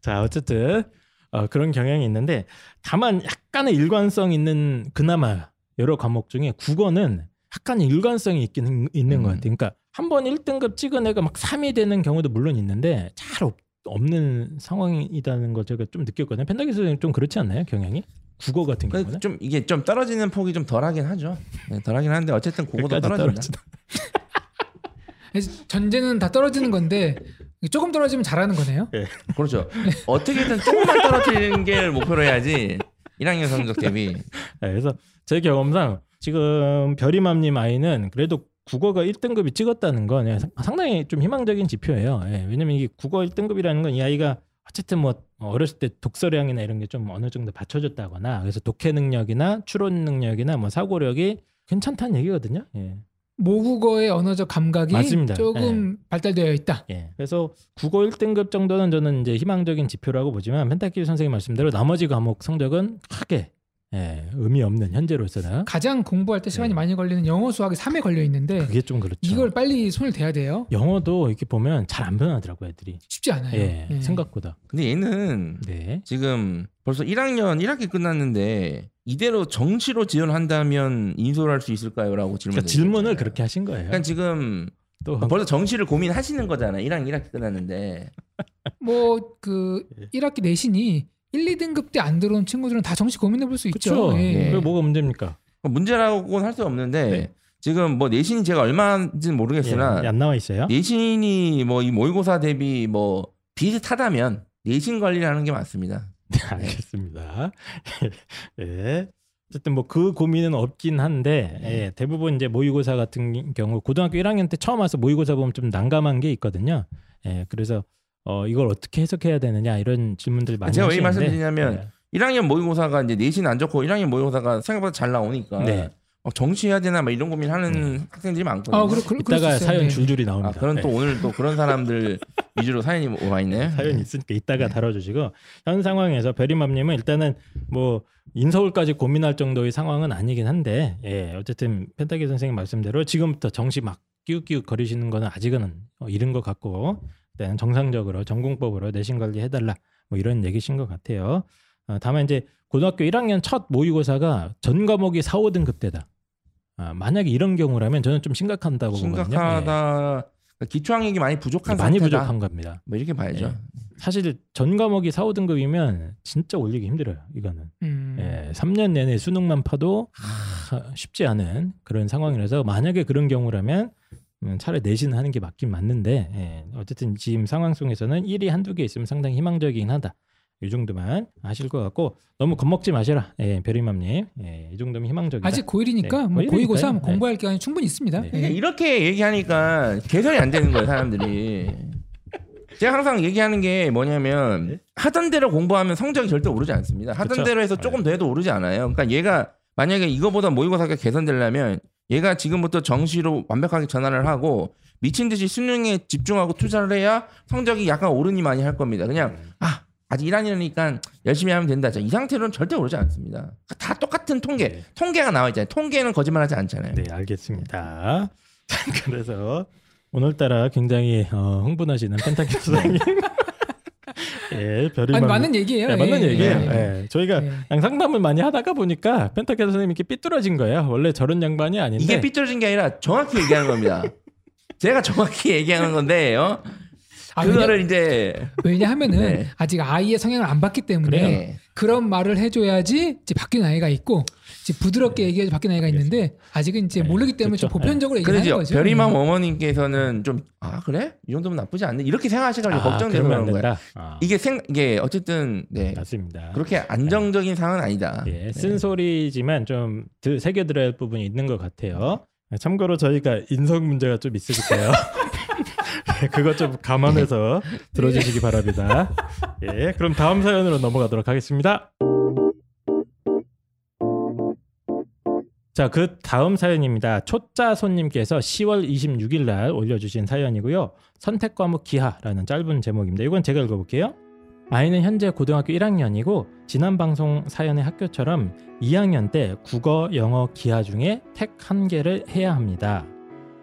Speaker 1: 자 어쨌든 어, 그런 경향이 있는데 다만 약간의 일관성 있는 그나마 여러 과목 중에 국어는 약간의 일관성이 있긴 있는 것
Speaker 2: 음.
Speaker 1: 같아요. 그러니까 한 번 1등급 찍은 애가 막 3이 되는 경우도 물론 있는데 잘 없, 없는 상황이라는 거 제가 좀 느꼈거든요. 펜타기 선생님 좀 그렇지 않나요? 경향이? 국어 같은 경우는?
Speaker 2: 그좀 이게 좀 떨어지는 폭이 좀 덜하긴 하죠. 네, 덜하긴 한데 어쨌든.
Speaker 1: 떨어지다.
Speaker 3: 그래서 전제는 다 떨어지는 건데 조금 떨어지면 잘하는 거네요.
Speaker 2: 그렇죠. 어떻게든 조금만 떨어뜨리는 게 목표로 해야지 1학년 성적 대비.
Speaker 1: 네, 그래서 제 경험상 지금 별이맘님 아이는 그래도 국어가 1등급이 찍었다는 건 예, 상- 상당히 좀 희망적인 지표예요. 예, 왜냐면 이게 국어 1등급이라는 건 이 아이가 어쨌든 뭐 어렸을 때 독서량이나 이런 게 좀 어느 정도 받쳐줬다거나 그래서 독해 능력이나 추론 능력이나 뭐 사고력이 괜찮다는 얘기거든요. 예.
Speaker 3: 모국어의 언어적 감각이
Speaker 1: 맞습니다.
Speaker 3: 조금 발달되어 있다.
Speaker 1: 예. 그래서 국어 1등급 정도는 저는 이제 희망적인 지표라고 보지만 펜타키 선생님 말씀대로 나머지 과목 성적은 크게 예, 의미 없는 현재로서는
Speaker 3: 가장 공부할 때 시간이
Speaker 1: 네.
Speaker 3: 많이 걸리는 영어 수학이 3에 걸려 있는데
Speaker 1: 그게 좀 그렇죠.
Speaker 3: 이걸 빨리 손을 대야 돼요.
Speaker 1: 영어도 이렇게 보면 잘 안 변하더라고 애들이.
Speaker 3: 쉽지 않아요.
Speaker 1: 예,
Speaker 3: 예.
Speaker 1: 생각보다.
Speaker 2: 근데 얘는
Speaker 1: 네.
Speaker 2: 지금 벌써 1학년 1학기 끝났는데 이대로 정시로 지원한다면 인솔할 수 있을까요?라고 질문.
Speaker 1: 그러니까 질문을 그렇게 하신 거예요.
Speaker 2: 그러니까 지금
Speaker 1: 또
Speaker 2: 벌써 정시를 고민하시는 거잖아요. 1학년 1학기 끝났는데.
Speaker 3: 뭐그
Speaker 1: 예.
Speaker 3: 1학기 내신이 1, 2등급 때 안 들어온 친구들은 다 정시 고민해 볼 수 있죠.
Speaker 1: 그렇죠.
Speaker 3: 예.
Speaker 1: 그게 뭐가 문제입니까?
Speaker 2: 문제라고는 할 수 없는데
Speaker 1: 네.
Speaker 2: 지금 뭐 내신이 제가 얼마인지는 모르겠으나
Speaker 1: 예, 안 나와 있어요.
Speaker 2: 내신이 뭐 이 모의고사 대비 뭐 비슷하다면 내신 관리를 하는 게 맞습니다.
Speaker 1: 네, 알겠습니다. 예. 어쨌든 뭐 그 고민은 없긴 한데
Speaker 2: 네.
Speaker 1: 예, 대부분 이제 모의고사 같은 경우 고등학교 1학년 때 처음 와서 모의고사 보면 좀 난감한 게 있거든요. 예, 그래서 어, 이걸 어떻게 해석해야 되느냐 이런 질문들 많이
Speaker 2: 제가 왜
Speaker 1: 하시는데
Speaker 2: 말씀드리냐면 1학년 모의고사가 이제 내신 안 좋고 1학년 모의고사가 생각보다 잘 나오니까
Speaker 1: 네.
Speaker 2: 어, 정시해야 되나 막 이런 고민하는
Speaker 1: 네.
Speaker 2: 학생들이 많거든요.
Speaker 3: 아, 그러, 그러,
Speaker 1: 이따가. 사연
Speaker 3: 네.
Speaker 1: 줄줄이
Speaker 2: 아,
Speaker 1: 나옵니다.
Speaker 2: 그런
Speaker 1: 예.
Speaker 2: 또 오늘 또 그런 사람들 위주로 사연이 와 있네요.
Speaker 1: 사연이 있으니까 이따가 다뤄주시고 현 상황에서 베리맘님은 일단은 뭐 인서울까지 고민할 정도의 상황은 아니긴 한데 예 어쨌든 펜타기 선생님 말씀대로 지금부터 정시 막 끼욱끼욱 거리시는 거는 아직은 어, 이른 것 같고 일단 정상적으로 전공법으로 내신 관리 해달라 뭐 이런 얘기신 것 같아요. 어, 다만 이제 고등학교 1학년 첫 모의고사가 전 과목이 4, 5등급 대다. 아, 만약에 이런 경우라면 저는 좀 심각한다고 보거든요. 예.
Speaker 2: 심각하다. 그러니까 기초학력이 많이 부족한
Speaker 1: 많이
Speaker 2: 상태다.
Speaker 1: 부족한 겁니다.
Speaker 2: 뭐 이렇게 봐야죠.
Speaker 1: 예. 사실 전 과목이 4, 5등급이면 진짜 올리기 힘들어요. 이거는.
Speaker 3: 음.
Speaker 1: 예, 3년 내내 수능만 파도 하, 쉽지 않은 그런 상황이라서 만약에 그런 경우라면 음, 차라리 내신 하는 게 맞긴 맞는데 예, 어쨌든 지금 상황 속에서는 1위 한두 개 있으면 상당히 희망적이긴 하다. 이 정도만 하실 것 같고 너무 겁먹지 마시라. 예, 베리맘님. 예, 이 정도면 희망적이다.
Speaker 3: 아직 고1이니까
Speaker 1: 네,
Speaker 3: 뭐
Speaker 1: 고1이니까요.
Speaker 3: 고이고사
Speaker 1: 네.
Speaker 3: 공부할 기간이 충분히 있습니다.
Speaker 1: 네.
Speaker 3: 예.
Speaker 2: 그러니까 이렇게 얘기하니까 개선이 안 되는 거예요, 사람들이. 제가 항상 얘기하는 게 뭐냐면
Speaker 1: 네.
Speaker 2: 하던 대로 공부하면 성적이 절대 오르지 않습니다. 하던
Speaker 1: 그쵸.
Speaker 2: 대로 해서 조금 더 해도 오르지 않아요. 그러니까 얘가 만약에 이거보다 모의고사가 개선되려면 얘가 지금부터 정시로 완벽하게 전환을 하고 미친 듯이 수능에 집중하고 투자를 해야 성적이 약간 오르니 많이 할 겁니다. 그냥 아 아직 1학년이니까 열심히 하면 된다. 자, 이 상태로는 절대 오르지 않습니다. 다 똑같은 통계,
Speaker 1: 네.
Speaker 2: 통계가 나와 있잖아요. 통계는 거짓말하지 않잖아요.
Speaker 1: 네, 알겠습니다. 그래서 오늘따라 굉장히 어, 흥분하시는 펜타키 선생님. 예, 별이
Speaker 3: 아니
Speaker 1: 만-
Speaker 3: 맞는 얘기예요.
Speaker 1: 네, 맞는
Speaker 3: 예,
Speaker 1: 얘기예요.
Speaker 3: 예.
Speaker 1: 예, 저희가
Speaker 3: 예.
Speaker 1: 양 상담을 많이 하다가 보니까 펜타케 선생님이 이렇게 삐뚤어진 거예요. 원래 저런 양반이 아닌데.
Speaker 2: 이게 삐뚤어진 게 아니라 정확히 얘기하는 겁니다. 제가 정확히 얘기하는 건데, 어?
Speaker 3: 아,
Speaker 2: 그거를 이제
Speaker 3: 왜냐, 하면은
Speaker 2: 네.
Speaker 3: 아직 아이의 성향을 안 봤기 때문에
Speaker 2: 네.
Speaker 3: 그런 말을 해줘야지 이제 바뀌는 아이가 있고 이제 부드럽게 얘기해서 바뀌는 아이가 있는데 아직은 이제
Speaker 1: 네,
Speaker 3: 모르기 때문에 좀
Speaker 1: 그렇죠.
Speaker 3: 보편적으로 얘기하는. 거죠.
Speaker 2: 별이맘
Speaker 3: 예.
Speaker 2: 어머님께서는 좀 아 그래 이 정도면 나쁘지 않네 이렇게 생각하시니까
Speaker 1: 아,
Speaker 2: 그런 거예요.
Speaker 1: 된다. 아,
Speaker 2: 이게 생 이게 어쨌든 네
Speaker 1: 맞습니다.
Speaker 2: 그렇게 안정적인 상황은 아니다.
Speaker 1: 예, 쓴소리지만 좀 드- 새겨들어야 할 부분이 있는 것 같아요. 참고로 저희가 인성 문제가 좀 있으니까요. 예, 그것 좀 감안해서 들어주시기 바랍니다. 예, 그럼 다음 사연으로 넘어가도록 하겠습니다. 자, 그 다음 사연입니다. 초짜 손님께서 10월 26일 날 올려주신 사연이고요. 선택 과목 기하라는 짧은 제목입니다. 이건 제가 읽어볼게요. 아이는 현재 고등학교 1학년이고 지난 방송 사연의 학교처럼 2학년 때 국어, 영어, 기하 중에 택 한 개를 해야 합니다.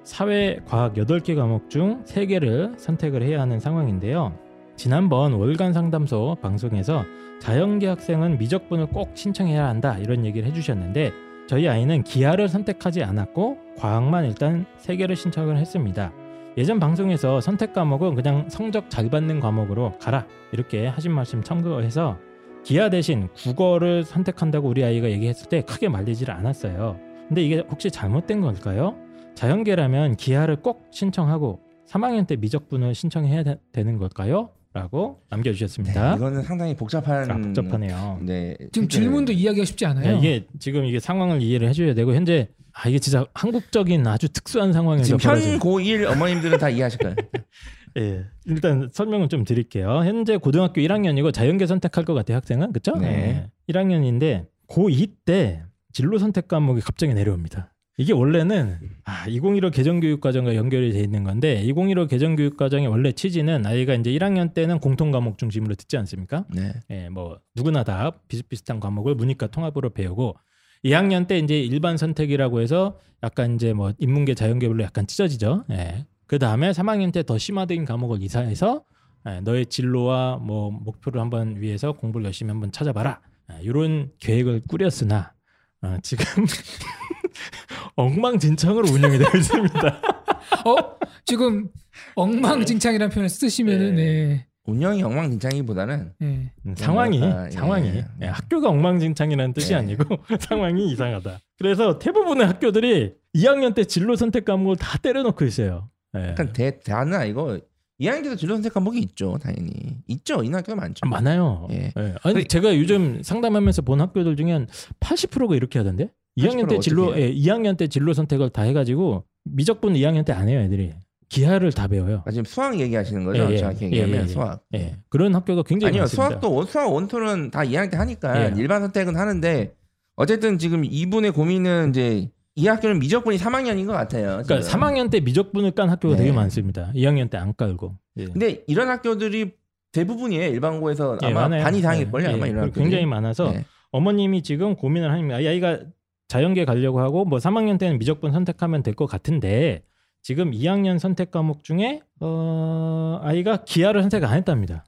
Speaker 1: 사회, 과학 8개 과목 중 3개를 선택을 해야 하는 상황인데요. 지난번 월간 상담소 방송에서 자연계 학생은 미적분을 꼭 신청해야 한다 이런 얘기를 해주셨는데 저희 아이는 기하를 선택하지 않았고 과학만 일단 3개를 신청을 했습니다. 예전 방송에서 선택 과목은 그냥 성적 잘 받는 과목으로 가라 이렇게 하신 말씀 참고해서 기하 대신 국어를 선택한다고 우리 아이가 얘기했을 때 크게 말리지를 않았어요. 근데 이게 혹시 잘못된 걸까요? 자연계라면 기하를 꼭 신청하고 3학년 때 미적분을 신청해야 되, 는 걸까요? 라고
Speaker 2: 네,
Speaker 1: 남겨주셨습니다.
Speaker 2: 이거는 상당히 복잡한
Speaker 1: 아, 복잡하네요.
Speaker 2: 네
Speaker 3: 지금 질문도 이해하기가 쉽지 않아요.
Speaker 1: 야, 이게 지금 이게 상황을 이해를 해줘야 되고 현재 아 이게 진짜 한국적인 아주 특수한 상황에서
Speaker 2: 지금
Speaker 1: 벌어진
Speaker 2: 현고1 어머님들은 다 이해하실 거예요.
Speaker 1: 예, 일단 설명을 좀 드릴게요. 현재 고등학교 1학년이고 자연계 선택할 것 같아요, 학생은. 그쵸?
Speaker 2: 네.
Speaker 1: 1학년인데 고2 때 진로 선택 과목이 갑자기 내려옵니다. 이게 원래는 아, 2015 개정교육과정과 연결이 돼 있는 건데 2015 개정교육과정의 원래 취지는 아이가 이제 1학년 때는 공통 과목 중심으로 듣지 않습니까?
Speaker 2: 네.
Speaker 1: 예, 뭐 누구나 다 비슷비슷한 과목을 문이과 통합으로 배우고 2학년 때 이제 일반 선택이라고 해서 약간 이제 뭐 인문계 자연계별로 약간 찢어지죠. 예. 그 다음에 3학년 때 더 심화된 과목을 이사해서 예, 너의 진로와 뭐 목표를 한번 위해서 공부를 열심히 한번 찾아봐라. 예, 이런 계획을 꾸렸으나 어, 지금 엉망진창으로 운영이 되고 있습니다.
Speaker 3: 어? 지금 엉망진창이라는 표현을 쓰시면은 네.
Speaker 2: 운영이 엉망진창이보다는
Speaker 3: 네.
Speaker 1: 음, 상황이
Speaker 2: 뭐랄까, 예.
Speaker 1: 상황이 예, 학교가 엉망진창이라는 뜻이
Speaker 2: 예.
Speaker 1: 아니고 상황이 이상하다. 그래서 대부분의 학교들이 2학년 때 진로 선택 과목을 다 때려놓고 있어요. 예.
Speaker 2: 약간 대 대안은 아니고 2학년 때도 진로 선택 과목이 있죠, 당연히 있죠. 이 학교 많죠.
Speaker 1: 아, 많아요.
Speaker 2: 예.
Speaker 1: 예. 아니 제가 요즘 상담하면서 본 학교들 중에 한 80%가 이렇게 하던데. 2학년
Speaker 2: 때80%
Speaker 1: 진로? 예, 2학년 때 진로 선택을 다 해가지고 미적분 2학년 때 안 해요, 애들이. 기하를 다 배워요.
Speaker 2: 아, 지금 수학 얘기하시는 거죠?
Speaker 1: 예, 예.
Speaker 2: 정확히
Speaker 1: 예,
Speaker 2: 얘기하면
Speaker 1: 예, 예.
Speaker 2: 수학.
Speaker 1: 예. 그런 학교가 굉장히
Speaker 2: 아니요,
Speaker 1: 많습니다.
Speaker 2: 수학도 원- 수학 원토는 다 2학년 때 하니까
Speaker 1: 예.
Speaker 2: 일반 선택은 하는데 어쨌든 지금 이분의 고민은 이제 이 학교는 미적분이 3학년인 것 같아요.
Speaker 1: 그러니까
Speaker 2: 지금.
Speaker 1: 3학년 때 미적분을 깐 학교가
Speaker 2: 네.
Speaker 1: 되게 많습니다. 2학년 때 안 깔고. 예.
Speaker 2: 근데 이런 학교들이 대부분이에요. 일반고에서
Speaker 1: 예,
Speaker 2: 아마
Speaker 1: 많아요.
Speaker 2: 반 이상일걸요.
Speaker 1: 예,
Speaker 2: 아마
Speaker 1: 예.
Speaker 2: 이런 학교들이.
Speaker 1: 굉장히 많아서
Speaker 2: 예.
Speaker 1: 어머님이 지금 고민을 합니다. 이 아이가 자연계 가려고 하고 뭐 3학년 때는 미적분 선택하면 될 것 같은데 지금 2학년 선택 과목 중에 어 아이가 기하를 선택 안 했답니다.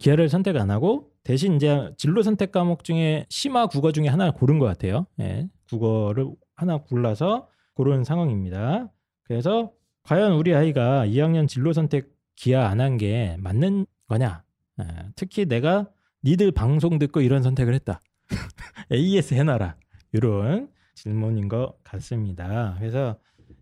Speaker 1: 기하를 선택 안 하고 대신 이제 진로 선택 과목 중에 심화 국어 중에 하나 고른 것 같아요. 예, 국어를 하나 골라서 고른 상황입니다. 그래서 과연 우리 아이가 2학년 진로 선택 기하 안 한 게 맞는 거냐? 예, 특히 내가 니들 방송 듣고 이런 선택을 했다. AS 해놔라. 이런 질문인 것 같습니다. 그래서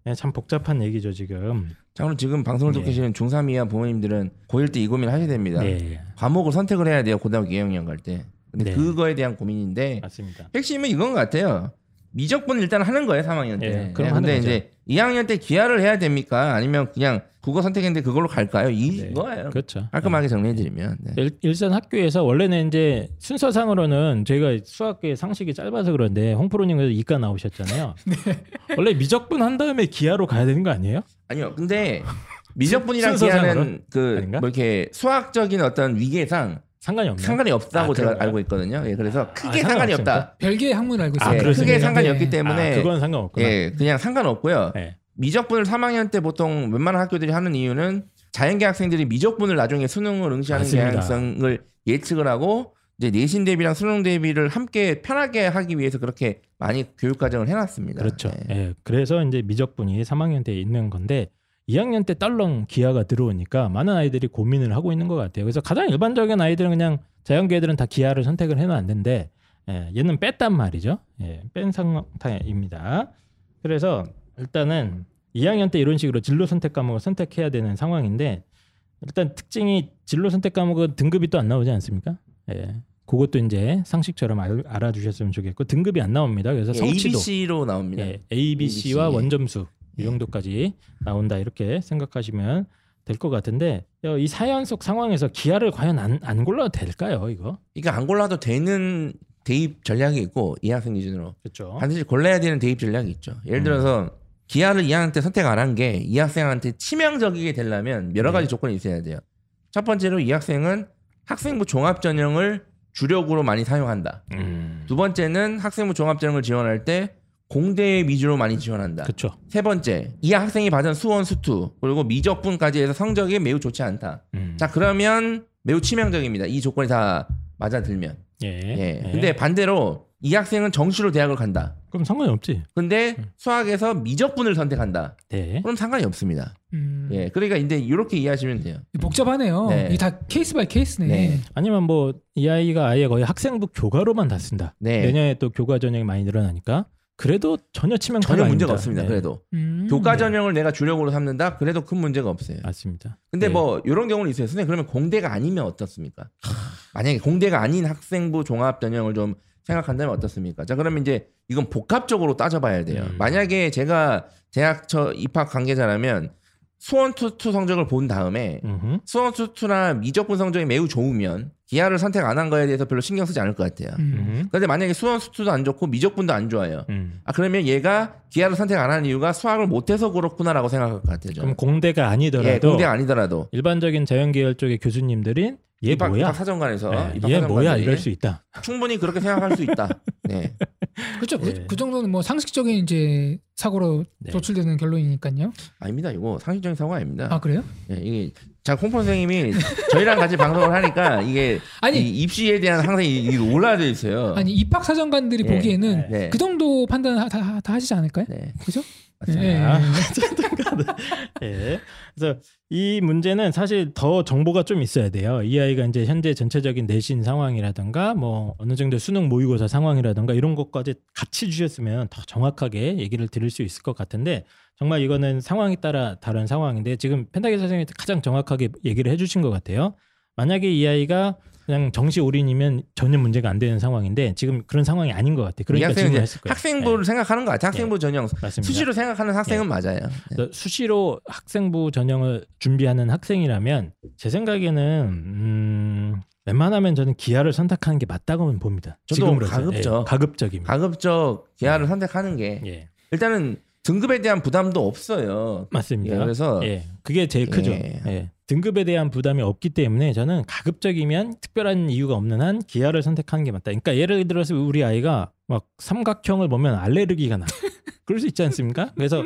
Speaker 1: 예, 참 복잡한 얘기죠 지금.
Speaker 2: 자, 그럼 지금 방송을 듣고
Speaker 1: 네.
Speaker 2: 계시는 중3 이하 부모님들은 고1 때 이 고민을 하셔야 됩니다.
Speaker 1: 네,
Speaker 2: 과목을 선택을 해야 돼요. 고등학교 2학년 갈 때. 근데
Speaker 1: 네.
Speaker 2: 그거에 대한 고민인데
Speaker 1: 맞습니다.
Speaker 2: 핵심은 이건 것 같아요. 미적분 일단 하는 거예요, 3학년 때.
Speaker 1: 예, 그럼
Speaker 2: 예,
Speaker 1: 하는
Speaker 2: 근데
Speaker 1: 거죠.
Speaker 2: 이제 2학년 때 기하를 해야 됩니까? 아니면 그냥 국어 선택했는데 그걸로 갈까요?
Speaker 1: 네,
Speaker 2: 이거예요.
Speaker 1: 그렇죠.
Speaker 2: 깔끔하게 정리해드리면. 네.
Speaker 1: 일, 일산 학교에서 원래는 이제 순서상으로는 저희가 수학계 상식이 짧아서 그런데 홍프로님께서 이과 나오셨잖아요. 원래 미적분 한 다음에 기하로 가야 되는 거 아니에요?
Speaker 2: 아니요, 근데 미적분이랑? 기하는 그
Speaker 1: 아닌가?
Speaker 2: 뭐 이렇게 수학적인 어떤 위계상
Speaker 1: 상관이 없나요?
Speaker 2: 상관이 없다고
Speaker 1: 아,
Speaker 2: 제가
Speaker 1: 그런가요?
Speaker 2: 알고 있거든요. 예, 그래서 크게
Speaker 1: 아,
Speaker 2: 상관이
Speaker 1: 상관없습니까?
Speaker 2: 없다.
Speaker 3: 별개의 학문을 알고
Speaker 1: 아,
Speaker 3: 있어요.
Speaker 2: 예,
Speaker 1: 그렇습니까?
Speaker 2: 크게 상관이
Speaker 3: 네.
Speaker 2: 없기 때문에
Speaker 1: 아, 그건 상관없구나.
Speaker 2: 예, 그냥 상관없고요.
Speaker 1: 네.
Speaker 2: 미적분을 3학년 때 보통 웬만한 학교들이 하는 이유는 자연계 학생들이 미적분을 나중에 수능을 응시하는
Speaker 1: 맞습니다.
Speaker 2: 가능성을 예측을 하고 이제 내신 대비랑 수능 대비를 함께 편하게 하기 위해서 그렇게 많이 교육 과정을 해놨습니다.
Speaker 1: 그렇죠.
Speaker 2: 네.
Speaker 1: 예. 그래서 이제 미적분이 3학년 때 있는 건데 2학년 때 딸렁 기하가 들어오니까 많은 아이들이 고민을 하고 있는 것 같아요. 그래서 가장 일반적인 아이들은 그냥 자연계 애들은 다 기하를 선택을 해놨는데 예, 얘는 뺐단 말이죠. 예, 뺀 상태입니다. 그래서 일단은 2학년 때 이런 식으로 진로 선택 과목을 선택해야 되는 상황인데 일단 특징이 진로 선택 과목은 등급이 또 안 나오지 않습니까? 예. 그것도 이제 상식처럼 알, 알아주셨으면 좋겠고 등급이 안 나옵니다. 그래서
Speaker 2: 예,
Speaker 1: 성취도
Speaker 2: ABC로 나옵니다.
Speaker 1: 예, A, B, C와
Speaker 2: ABC.
Speaker 1: 원점수 이
Speaker 2: 예.
Speaker 1: 정도까지 나온다 이렇게 생각하시면 될 것 같은데 어, 이 사연 속 상황에서 기하를 과연 안, 안 골라도 될까요? 이거
Speaker 2: 이게 안 골라도 되는 대입 전략이 있고 이 학생 기준으로
Speaker 1: 그렇죠.
Speaker 2: 반드시 골라야 되는 대입 전략이 있죠. 예를
Speaker 1: 음.
Speaker 2: 들어서 기하를 2학년 때 선택 안 한게이 학생한테 치명적이게 되려면 여러 가지
Speaker 1: 네.
Speaker 2: 조건이 있어야 돼요. 첫 번째로 이 학생은 학생부 종합 전형을 주력으로 많이 사용한다.
Speaker 1: 음,
Speaker 2: 두 번째는 학생부 종합 전형을 지원할 때 공대 위주로 많이 지원한다.
Speaker 1: 그렇죠.
Speaker 2: 세 번째, 이 학생이 받은 수one 수two 그리고 미적분까지 해서 성적이 매우 좋지 않다.
Speaker 1: 음.
Speaker 2: 자 그러면 매우 치명적입니다. 이 조건이 다 맞아들면.
Speaker 1: 예.
Speaker 2: 예.
Speaker 1: 예.
Speaker 2: 근데 반대로 이 학생은 정시로 대학을 간다.
Speaker 1: 그럼 상관이 없지.
Speaker 2: 근데
Speaker 1: 음.
Speaker 2: 수학에서 미적분을 선택한다.
Speaker 1: 네.
Speaker 2: 그럼 상관이 없습니다.
Speaker 3: 음,
Speaker 2: 예. 그러니까 이제 이렇게 이해하시면 돼요.
Speaker 3: 복잡하네요.
Speaker 2: 네.
Speaker 3: 이게 다 case by case네.
Speaker 2: 네.
Speaker 1: 아니면 뭐 이 아이가 아예 거의 학생부 교과로만 다 쓴다.
Speaker 2: 네.
Speaker 1: 내년에 또 교과 전형이 많이 늘어나니까 그래도 전혀 치명타가
Speaker 2: 전혀 문제가
Speaker 1: 아닙니다.
Speaker 2: 없습니다.
Speaker 1: 네.
Speaker 2: 그래도
Speaker 3: 음,
Speaker 2: 교과
Speaker 1: 네.
Speaker 2: 전형을 내가 주력으로 삼는다. 그래도 큰 문제가 없어요.
Speaker 1: 맞습니다.
Speaker 2: 근데
Speaker 1: 네.
Speaker 2: 뭐 이런 경우는 있어요. 선생님 그러면 공대가 아니면 어떻습니까? 만약에 공대가 아닌 학생부 종합 전형을 좀 생각한다면 어떻습니까? 자 그러면 이제 이건 복합적으로 따져봐야 돼요.
Speaker 1: 음.
Speaker 2: 만약에 제가 대학 저 입학 관계자라면 수원 투투 성적을 본 다음에
Speaker 1: 음흠.
Speaker 2: 수원 투투나 미적분 성적이 매우 좋으면 기하를 선택 안 한 거에 대해서 별로 신경 쓰지 않을 것 같아요.
Speaker 3: 음.
Speaker 1: 음흠.
Speaker 2: 그런데 만약에 수원 수투도 안 좋고 미적분도 안 좋아요.
Speaker 1: 음.
Speaker 2: 아 그러면 얘가 기하를 선택 안 한 이유가 수학을 못해서 그렇구나라고 생각할 것 같아요.
Speaker 1: 그럼. 공대가 아니더라도
Speaker 2: 예, 공대가 아니더라도
Speaker 1: 일반적인 자연계열 쪽의 교수님들이 얘
Speaker 2: 입학,
Speaker 1: 뭐야?
Speaker 2: 입학 사정관에서
Speaker 1: 예,
Speaker 2: 입학
Speaker 1: 얘 뭐야? 이럴 수 있다.
Speaker 2: 충분히 그렇게 생각할 수 있다. 네.
Speaker 3: 그렇죠. 그,
Speaker 1: 예.
Speaker 3: 그 정도는 뭐 상식적인 이제 사고로
Speaker 1: 네.
Speaker 3: 도출되는 결론이니까요.
Speaker 2: 아닙니다. 이거 상식적인 사고가 아닙니다.
Speaker 3: 아 그래요?
Speaker 2: 예, 이게 자 홍포 선생님이 저희랑 같이 방송을 하니까 이게
Speaker 3: 아니
Speaker 2: 이 입시에 대한 항상 이- 이게 올라져 있어요.
Speaker 3: 아니 입학 사정관들이
Speaker 2: 예.
Speaker 3: 보기에는
Speaker 2: 네.
Speaker 3: 그 정도 판단 다, 다, 다 하시지 않을까요?
Speaker 2: 네.
Speaker 3: 그죠?
Speaker 2: 맞습니다.
Speaker 3: 예.
Speaker 1: 예. 그래서 이 문제는 사실 더 정보가 좀 있어야 돼요. 이 아이가 이제 현재 전체적인 내신 상황이라든가 뭐 어느 정도 수능 모의고사 상황이라든가 이런 것까지 같이 주셨으면 더 정확하게 얘기를 드릴 수 있을 것 같은데 정말 이거는 상황에 따라 다른 상황인데 지금 펜타기 선생님이 가장 정확하게 얘기를 해주신 것 같아요. 만약에 이 아이가 그냥 정시 올인이면 전혀 문제가 안 되는 상황인데 지금 그런 상황이 아닌 것 같아요.
Speaker 2: 이
Speaker 1: 그러니까
Speaker 2: 이제
Speaker 1: 했을 거예요.
Speaker 2: 학생부를 생각하는 것 같아요. 학생부 전형
Speaker 1: 네, 맞습니다.
Speaker 2: 수시로 생각하는 학생은 맞아요. 네.
Speaker 1: 수시로 학생부 전형을 준비하는 학생이라면 제 생각에는 음, 웬만하면 저는 기하를 선택하는 게 맞다고는 봅니다.
Speaker 2: 저도. 가급적.
Speaker 1: 예, 가급적입니다.
Speaker 2: 가급적 기하를 선택하는 게
Speaker 1: 예,
Speaker 2: 일단은 등급에 대한 부담도 없어요.
Speaker 1: 맞습니다.
Speaker 2: 예, 그래서
Speaker 1: 예, 그게 제일 크죠.
Speaker 2: 예.
Speaker 1: 예. 등급에 대한 부담이 없기 때문에 저는 가급적이면 특별한 이유가 없는 한 기하를 선택하는 게 맞다. 그러니까 예를 들어서 우리 아이가 막 삼각형을 보면 알레르기가 나. 그럴 수 있지 않습니까? 그래서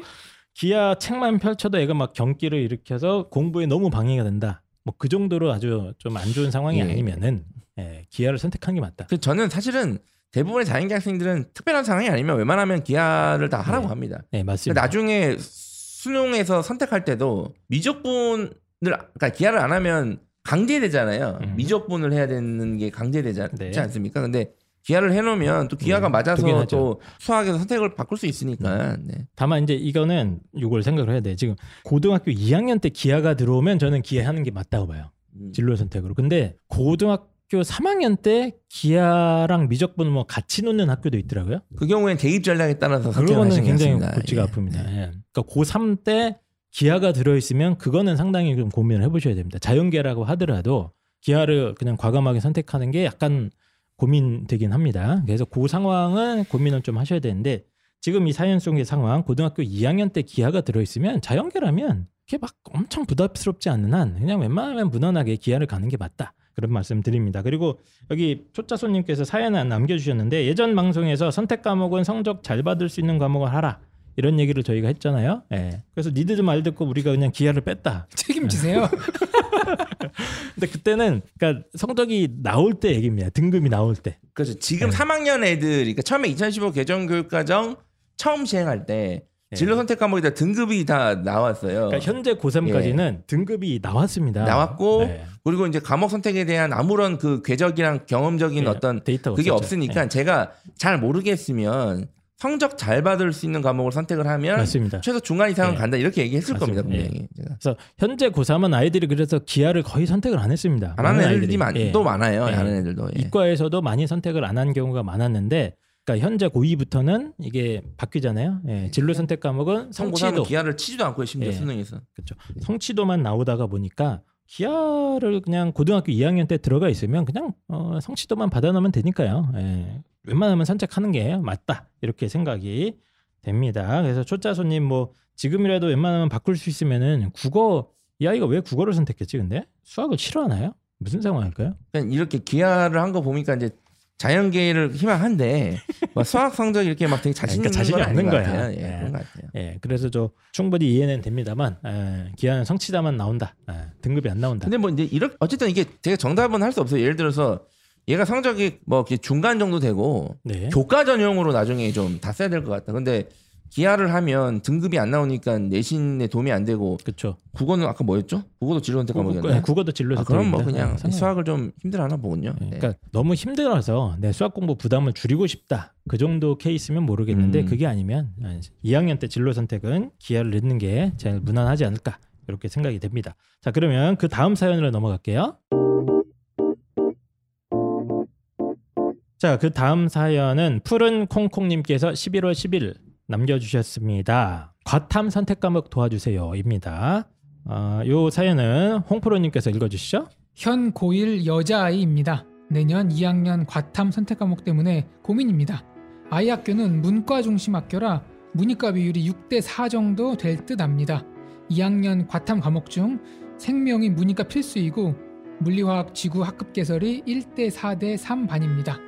Speaker 1: 기하 책만 펼쳐도 애가 막 경기를 일으켜서 공부에 너무 방해가 된다. 뭐 그 정도로 아주 좀 안 좋은 상황이
Speaker 2: 예.
Speaker 1: 아니면은 예, 기하를 선택하는 게 맞다.
Speaker 2: 그 저는 사실은 대부분의 자연계 학생들은 특별한 상황이 아니면 웬만하면 기하를 다 하라고
Speaker 1: 네.
Speaker 2: 합니다.
Speaker 1: 네, 맞습니다.
Speaker 2: 나중에 수능에서 선택할 때도 미적분을 그러니까 기하를 안 하면 강제되잖아요.
Speaker 1: 음.
Speaker 2: 미적분을 해야 되는 게 강제되지
Speaker 1: 네.
Speaker 2: 않습니까? 근데 기하를 해놓으면 또 기하가
Speaker 1: 음,
Speaker 2: 맞아서. 또 수학에서 선택을 바꿀 수 있으니까. 네.
Speaker 1: 다만 이제 이거는 이걸 생각을 해야 돼. 지금 고등학교 2학년 때 기하가 들어오면 저는 기하하는 게 맞다고 봐요.
Speaker 2: 음.
Speaker 1: 진로 선택으로. 근데 고등학교 3학년 때 기하랑 미적분 뭐 같이 놓는 학교도 있더라고요.
Speaker 2: 그 경우엔 대입 전략에 따라서
Speaker 1: 그거는 굉장히. 골치가
Speaker 2: 예.
Speaker 1: 아픕니다. 예. 그러니까 고3 때 기하가 들어있으면 그거는 상당히 좀 고민을 해보셔야 됩니다. 자연계라고 하더라도 기하를 그냥 과감하게 선택하는 게 약간 고민되긴 합니다. 그래서 그 상황은 고민을 좀 하셔야 되는데 지금 이 사연 속의 상황 고등학교 2학년 때 기하가 들어있으면 자연계라면 그게 막 엄청 부담스럽지 않는 한 그냥 웬만하면 무난하게 기하를 가는 게 맞다. 그런 말씀 드립니다. 그리고 여기 초짜 손님께서 사연을 남겨주셨는데 예전 방송에서 선택 과목은 성적 잘 받을 수 있는 과목을 하라 이런 얘기를 저희가 했잖아요. 예. 그래서 니들도 말 듣고 우리가 그냥 기아를 뺐다.
Speaker 3: 책임지세요.
Speaker 1: 근데 그때는 그러니까 성적이 나올 때 얘기입니다. 등급이 나올 때.
Speaker 2: 그래서 지금
Speaker 1: 네.
Speaker 2: 3학년 애들, 그러니까 처음에 2015 개정 교육과정 처음 시행할 때
Speaker 1: 네.
Speaker 2: 진로 선택 과목이 다 등급이 다 나왔어요.
Speaker 1: 그러니까 현재 고3까지는 등급이 나왔습니다.
Speaker 2: 나왔고
Speaker 1: 네.
Speaker 2: 그리고 이제 과목 선택에 대한 아무런 그 궤적이랑 경험적인
Speaker 1: 네,
Speaker 2: 어떤
Speaker 1: 데이터가
Speaker 2: 그게
Speaker 1: 없었죠.
Speaker 2: 없으니까
Speaker 1: 네.
Speaker 2: 제가 잘 모르겠으면 성적 잘 받을 수 있는 과목을 선택을 하면
Speaker 1: 맞습니다.
Speaker 2: 최소 중간 이상은
Speaker 1: 네.
Speaker 2: 간다 이렇게 얘기했을
Speaker 1: 맞습니다.
Speaker 2: 겁니다 분명히 제가.
Speaker 1: 그래서 현재 고3은 아이들이 그래서 기하를 거의 선택을 안 했습니다.
Speaker 2: 안 하는 애들이. 많,
Speaker 1: 예.
Speaker 2: 또 많아요.
Speaker 1: 예.
Speaker 2: 안 하는 애들도. 예.
Speaker 1: 이과에서도 많이 선택을 안 한 경우가 많았는데 그러니까 현재 고2부터는 이게 바뀌잖아요. 예, 진로 선택 과목은 성취도
Speaker 2: 기하를 치지도 않고 심지어
Speaker 1: 예.
Speaker 2: 수능에서.
Speaker 1: 그렇죠. 성취도만 나오다가 보니까 기아를 그냥 고등학교 2학년 때 들어가 있으면 그냥 어, 성취도만 받아놓으면 되니까요. 예. 웬만하면 선택하는 게 맞다 이렇게 생각이 됩니다. 그래서 초짜 손님 뭐 지금이라도 웬만하면 바꿀 수 있으면은 국어 이 아이가 왜 국어를 선택했지 근데 수학을 싫어하나요? 무슨 상황일까요?
Speaker 2: 그냥 이렇게 기하를 한 거 보니까 이제 자연계를 희망한데 막 수학 성적 이렇게 막 되게 자신
Speaker 1: 그러니까 자신이 없는
Speaker 2: 것
Speaker 1: 거야.
Speaker 2: 예,
Speaker 1: 예.
Speaker 2: 그런 것 같아요.
Speaker 1: 예, 그래서 저 충분히 이해는 됩니다만 에, 기아는 성취다만 나온다. 에, 등급이 안 나온다.
Speaker 2: 근데 뭐 이제 이렇게 어쨌든 이게 제가 정답은 할 수 없어요. 예를 들어서 얘가 성적이 뭐 이렇게 중간 정도 되고
Speaker 1: 네.
Speaker 2: 교과 전형으로 나중에 좀 다 써야 될 것 같다. 근데 기하를 하면 등급이 안 나오니까 내신에 도움이 안 되고
Speaker 1: 그렇죠.
Speaker 2: 국어는 아까 뭐였죠? 국어도 진로 선택 과목이었나요?
Speaker 1: 국어도 진로
Speaker 2: 아, 그럼 뭐. 그냥
Speaker 1: 예, 상관없-
Speaker 2: 수학을 좀 힘들어하나 보군요.
Speaker 1: 예,
Speaker 2: 네.
Speaker 1: 그러니까 너무 힘들어서 내 수학 공부 부담을 줄이고 싶다. 그 정도 케이스면 모르겠는데
Speaker 2: 음.
Speaker 1: 그게 아니면 2학년 때 진로 선택은 기아를 넣는 게 제일 무난하지 않을까 이렇게 생각이 됩니다. 자 그러면 그 다음 사연으로 넘어갈게요. 자 그 다음 사연은 푸른 콩콩님께서 11월 10일 남겨주셨습니다. 과탐 선택 과목 도와주세요입니다. 어, 요 사연은 홍프로님께서 읽어주시죠.
Speaker 3: 현 고1 여자아이입니다. 내년 2학년 과탐 선택 과목 때문에 고민입니다. 아이 학교는 문과 중심 학교라 문이과 비율이 6대 4 정도 될 듯 합니다. 2학년 과탐 과목 중 생명이 문이과 필수이고 물리화학 지구 학급 개설이 1대 4대 3 반입니다.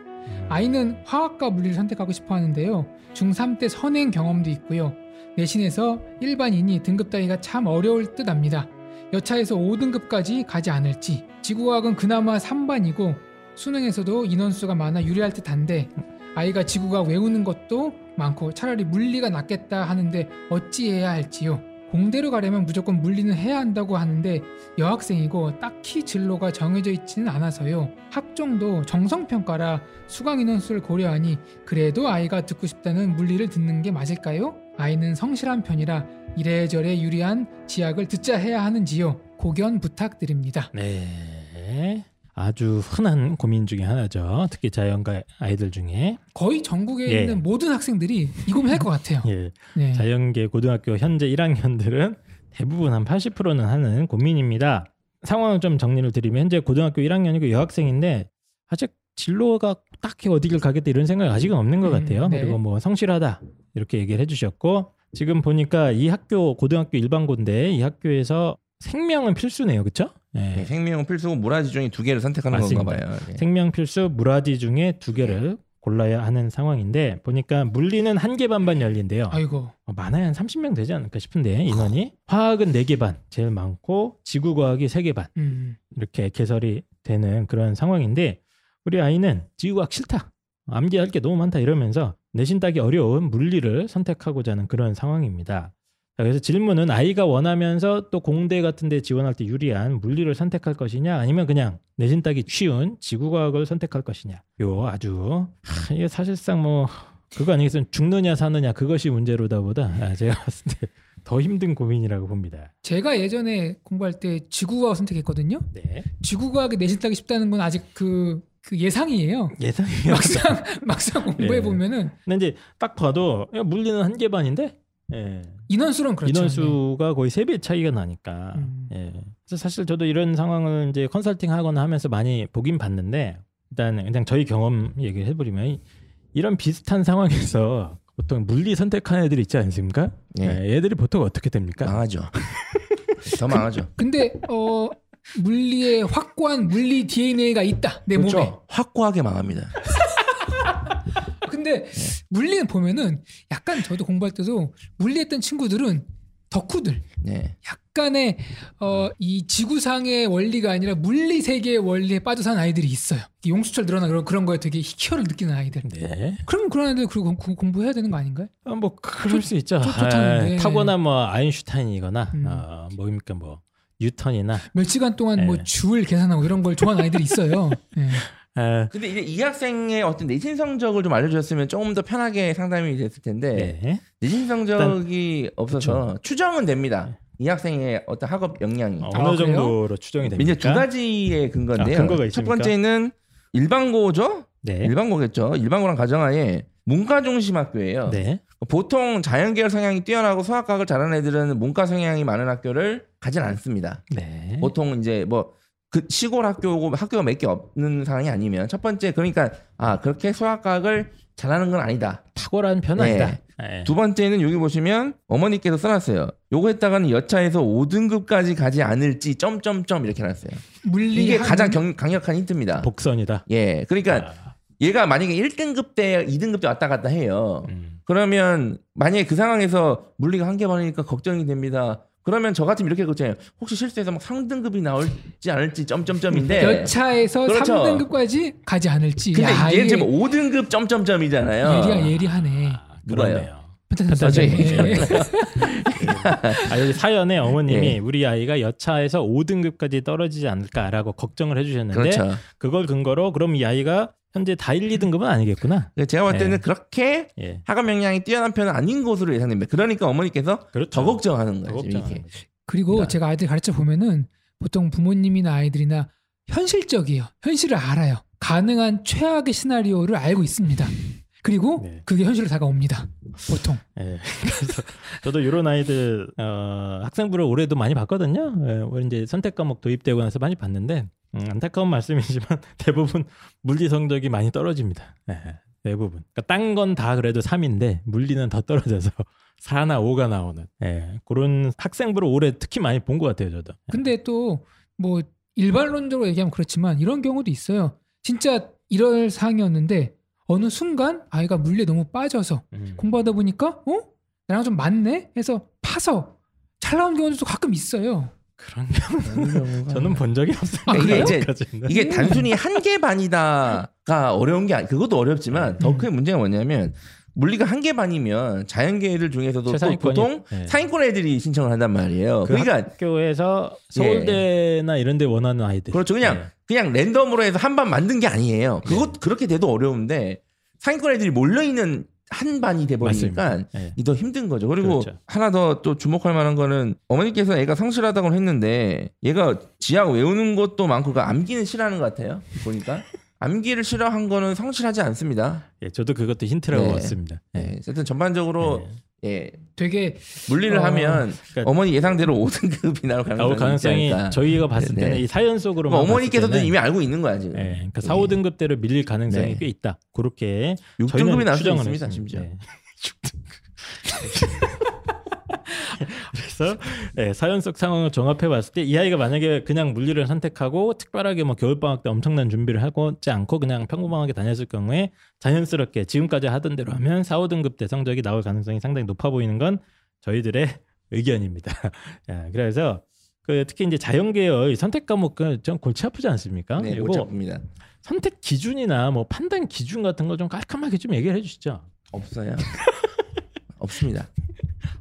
Speaker 3: 아이는 화학과 물리를 선택하고 싶어 하는데요. 중3 때 선행 경험도 있고요. 내신에서 일반인이 등급 따기가 참 어려울 듯 합니다. 여차에서 5등급까지 가지 않을지. 지구과학은 그나마 3반이고 수능에서도 인원수가 많아 유리할 듯한데 아이가 지구과학 외우는 것도 많고 차라리 물리가 낫겠다 하는데 어찌해야 할지요. 공대로 가려면 무조건 물리는 해야 한다고 하는데 여학생이고 딱히 진로가 정해져 있지는 않아서요. 학종도 정성평가라 수강 인원수를 고려하니 그래도 아이가 듣고 싶다는 물리를 듣는 게 맞을까요? 아이는 성실한 편이라 이래저래 유리한 지학을 듣자 해야 하는지요? 고견 부탁드립니다.
Speaker 1: 네. 아주 흔한 고민 중에 하나죠. 특히 자연과 아이들 중에
Speaker 3: 거의 전국에
Speaker 1: 예.
Speaker 3: 있는 모든 학생들이 이 고민 할 것 같아요.
Speaker 1: 예,
Speaker 3: 네.
Speaker 1: 자연계 고등학교 현재 1학년들은 대부분 한 80%는 하는 고민입니다. 상황을 좀 정리를 드리면 현재 고등학교 1학년이고 여학생인데 아직 진로가 딱히 어디를 가겠다 이런 생각이 아직은 없는 것
Speaker 3: 음,
Speaker 1: 같아요.
Speaker 3: 네.
Speaker 1: 그리고 뭐 성실하다 이렇게 얘기를 해주셨고 지금 보니까 이 학교 고등학교 일반고인데 이 학교에서 생명은 필수네요, 그렇죠?
Speaker 2: 네, 생명 필수고 물화지 중에 두 개를 선택하는
Speaker 1: 맞습니다.
Speaker 2: 건가 봐요. 네.
Speaker 1: 생명 필수 물화지 중에 두 개를 골라야 하는 상황인데 보니까 물리는 한 개 반반 열린대요.
Speaker 3: 아이고.
Speaker 1: 어, 많아야 한 30명 되지 않을까 싶은데 인원이 화학은 4개 반 제일 많고 지구과학이 3개 반
Speaker 3: 음.
Speaker 1: 이렇게 개설이 되는 그런 상황인데 우리 아이는 지구과학 싫다 암기할 게 너무 많다 이러면서 내신 따기 어려운 물리를 선택하고자 하는 그런 상황입니다. 자, 그래서 질문은 아이가 원하면서 또 공대 같은 데 지원할 때 유리한 물리를 선택할 것이냐 아니면 그냥 내신 따기 쉬운 지구과학을 선택할 것이냐 요 아주 하, 이게 사실상 뭐 그거 아니겠으면 죽느냐 사느냐 그것이 문제로다 보다 아, 제가 봤을 때 더 힘든 고민이라고 봅니다.
Speaker 3: 제가 예전에 공부할 때 지구과학 선택했거든요.
Speaker 1: 네.
Speaker 3: 지구과학에 내신 따기 쉽다는 건 아직 그, 그 예상이에요.
Speaker 1: 예상이요.
Speaker 3: 막상 막상 공부해
Speaker 1: 예.
Speaker 3: 보면은
Speaker 1: 근데 이제 딱 봐도 야, 물리는 한 개 반인데 예.
Speaker 3: 인원수는 그렇죠.
Speaker 1: 인원수가 거의 세 배 차이가 나니까.
Speaker 3: 음.
Speaker 1: 예. 그래서 사실 저도 이런 상황을 이제 컨설팅 하거나 하면서 많이 보긴 봤는데 일단 그냥 저희 경험 얘기를 해버리면 이- 이런 비슷한 상황에서 보통 물리 선택한 애들 있지 않습니까?
Speaker 2: 예.
Speaker 1: 예, 얘들이 보통 어떻게 됩니까?
Speaker 2: 망하죠. 더 망하죠.
Speaker 3: 근데 어 물리에 확고한 물리 DNA가 있다 내 몸에.
Speaker 2: 그렇죠. 확고하게 망합니다.
Speaker 3: 근데 물리는 보면은 약간 저도 공부할 때도 물리했던 친구들은 덕후들
Speaker 2: 네.
Speaker 3: 약간의 어, 이 지구상의 원리가 아니라 물리 세계의 원리에 빠져 사는 아이들이 있어요. 용수철 늘어나 그런 그런 거에 되게 희열을 느끼는 아이들.
Speaker 1: 네.
Speaker 3: 그럼 그런 애들 그리고 공- 공부해야 되는 거 아닌가요?
Speaker 1: 아, 뭐 그럴 수 있죠.
Speaker 3: 좋-.
Speaker 1: 아, 타고난 뭐 아인슈타인이거나
Speaker 3: 음.
Speaker 1: 어, 뭡니까 뭐 뉴턴이나
Speaker 3: 몇 시간 동안 뭐
Speaker 1: 네.
Speaker 3: 줄 계산하고 이런 걸 좋아하는 아이들이 있어요. 예.
Speaker 1: 아,
Speaker 2: 근데 이제 이 학생의 어떤 내신 성적을 좀 알려주셨으면 조금 더 편하게 상담이 됐을 텐데
Speaker 1: 네.
Speaker 2: 내신 성적이 없어서 추정은 됩니다. 이 학생의 어떤 학업 역량이.
Speaker 1: 어,
Speaker 3: 아,
Speaker 1: 어느
Speaker 3: 그래요?
Speaker 1: 정도로 추정이 됩니까?
Speaker 2: 이제 두 가지의 근거인데요.
Speaker 1: 아, 근거가
Speaker 2: 첫
Speaker 1: 있습니까?
Speaker 2: 번째는 일반고죠.
Speaker 1: 네.
Speaker 2: 일반고겠죠. 일반고랑 가정하에 문과 중심 학교예요.
Speaker 1: 네.
Speaker 2: 보통 자연계열 성향이 뛰어나고 수학학을 잘하는 애들은 문과 성향이 많은 학교를 가진 않습니다.
Speaker 1: 네.
Speaker 2: 보통 이제 뭐 그 시골 학교고 학교가 몇 개 없는 상황이 아니면 첫 번째 그러니까 아 그렇게 수학학을 잘하는 건 아니다.
Speaker 1: 탁월한 편은
Speaker 2: 네.
Speaker 1: 아니다. 네.
Speaker 2: 두 번째는 여기 보시면 어머니께서 써놨어요. 요거 했다가는 여차에서 5등급까지 가지 않을지 점점점 이렇게 놨어요.
Speaker 3: 물리
Speaker 2: 이게
Speaker 3: 한-
Speaker 2: 가장 경- 강력한 힌트입니다.
Speaker 1: 복선이다.
Speaker 2: 예, 그러니까
Speaker 1: 아,
Speaker 2: 얘가 만약에 1등급 때 2등급 때 왔다 갔다 해요.
Speaker 1: 음.
Speaker 2: 그러면 만약에 그 상황에서 물리가 한개 반이니까 걱정이 됩니다. 그러면 저 같으면 이렇게 걱정해요. 혹시 실수해서 막 상등급이 나올지 않을지 점점점인데.
Speaker 3: 여차에서
Speaker 2: 그렇죠.
Speaker 3: 3등급까지 가지 않을지.
Speaker 2: 근데
Speaker 3: 야,
Speaker 2: 얘는
Speaker 3: 이게
Speaker 2: 지금 5등급 점점점이잖아요.
Speaker 3: 예리야 예리하네.
Speaker 2: 누가요?
Speaker 1: 그렇네요.
Speaker 3: 펜타선생.
Speaker 2: 펜타선생.
Speaker 1: 아, 여기 사연에 어머님이
Speaker 2: 예.
Speaker 1: 우리 아이가 여차에서 5등급까지 떨어지지 않을까라고 걱정을 해주셨는데
Speaker 2: 그렇죠.
Speaker 1: 그걸 근거로 그럼 이 아이가 현재 다 1, 2등급은 아니겠구나.
Speaker 2: 제가 볼 때는
Speaker 1: 예.
Speaker 2: 그렇게
Speaker 1: 예,
Speaker 2: 학업 역량이 뛰어난 편은 아닌 것으로 예상됩니다. 그러니까 어머니께서
Speaker 1: 그렇죠.
Speaker 2: 더 걱정하는
Speaker 1: 더
Speaker 2: 거예요.
Speaker 1: 걱정하는.
Speaker 3: 그리고
Speaker 2: 그러니까.
Speaker 3: 제가 아이들 가르쳐 보면은 보통 부모님이나 아이들이나 현실적이에요. 현실을 알아요. 가능한 최악의 시나리오를 알고 있습니다. 그리고
Speaker 1: 네.
Speaker 3: 그게 현실로 다가옵니다. 보통.
Speaker 1: 예. 그래서 저도 이런 아이들 어, 학생부를 올해도 많이 봤거든요. 예, 올해 이제 선택 과목 도입되고 나서 많이 봤는데 음, 안타까운 말씀이지만 대부분 물리 성적이 많이 떨어집니다. 예, 대부분. 그러니까 딴 건 다 그래도 3인데 물리는 더 떨어져서 4나 5가 나오는 예, 그런 학생부를 올해 특히 많이 본 것 같아요. 저도.
Speaker 3: 근데 또 뭐 일반론적으로 얘기하면 그렇지만 이런 경우도 있어요. 진짜 이럴 상황이었는데 어느 순간 아이가 물리에 너무 빠져서
Speaker 1: 음.
Speaker 3: 공부하다 보니까 어? 나랑 좀 맞네? 해서 파서 잘 나온 경우도 가끔 있어요.
Speaker 1: 그런 경우 저는 본 적이 없어요.
Speaker 3: 아,
Speaker 2: 그래요? 이제
Speaker 1: 아직까지는.
Speaker 2: 이게 단순히 한 개 반이다가 어려운 게 아니 그것도 어렵지만 더 큰 문제가 뭐냐면 물리가 한 개 반이면 자연계 애들 중에서도 보통
Speaker 1: 네.
Speaker 2: 상위권 애들이 신청을 한단 말이에요.
Speaker 1: 그
Speaker 2: 그러니까
Speaker 1: 학교에서 서울대나 이런 데 원하는 아이들.
Speaker 2: 그렇죠. 그냥
Speaker 1: 네.
Speaker 2: 그냥 랜덤으로 해서 한 반 만든 게 아니에요. 그것 그렇게 돼도 어려운데 상위권 애들이 몰려 있는 한 반이 돼 버리니까.
Speaker 1: 네.
Speaker 2: 이더 힘든 거죠. 그리고
Speaker 1: 그렇죠.
Speaker 2: 하나 더 또 주목할 만한 거는 어머니께서 애가 성실하다고 했는데 얘가 지학 외우는 것도 많고 그 암기는 싫어하는 것 같아요. 보니까 암기를 싫어한 거는 성실하지 않습니다.
Speaker 1: 예, 저도 그것도 힌트라고
Speaker 2: 네.
Speaker 1: 봤습니다.
Speaker 2: 예, 어쨌든 전반적으로
Speaker 1: 네.
Speaker 2: 예,
Speaker 3: 되게
Speaker 2: 물리를
Speaker 3: 어,
Speaker 2: 하면
Speaker 1: 그러니까
Speaker 2: 어머니 예상대로 5등급이 나올
Speaker 1: 나올
Speaker 2: 가능성이,
Speaker 1: 가능성이. 저희가 봤을
Speaker 2: 네.
Speaker 1: 때는 이 사연 속으로
Speaker 2: 그러니까 어머니께서도 이미 알고 있는 거야 지금.
Speaker 1: 예, 그러니까 4, 5등급대로 밀릴 가능성이
Speaker 2: 네.
Speaker 1: 꽤 있다. 그렇게
Speaker 2: 6등급이
Speaker 1: 저희는
Speaker 2: 나올 수 있습니다
Speaker 1: 했습니다.
Speaker 2: 심지어.
Speaker 1: 네. 6등급. 그래서 예, 사연 속 상황을 종합해 봤을 때 이 아이가 만약에 그냥 물리를 선택하고 특별하게 뭐 겨울 방학 때 엄청난 준비를 하고지 않고 그냥 평범하게 다녔을 경우에 자연스럽게 지금까지 하던 대로 하면 4, 5등급 대 성적이 나올 가능성이 상당히 높아 보이는 건 저희들의 의견입니다. 야, 그래서 그 특히 이제 자연계열 선택 과목은 좀 골치 아프지 않습니까?
Speaker 2: 네, 못 잡습니다.
Speaker 1: 선택 기준이나 뭐 판단 기준 같은 거좀 깔끔하게 좀 얘기를 해주시죠.
Speaker 2: 없어요. 없습니다.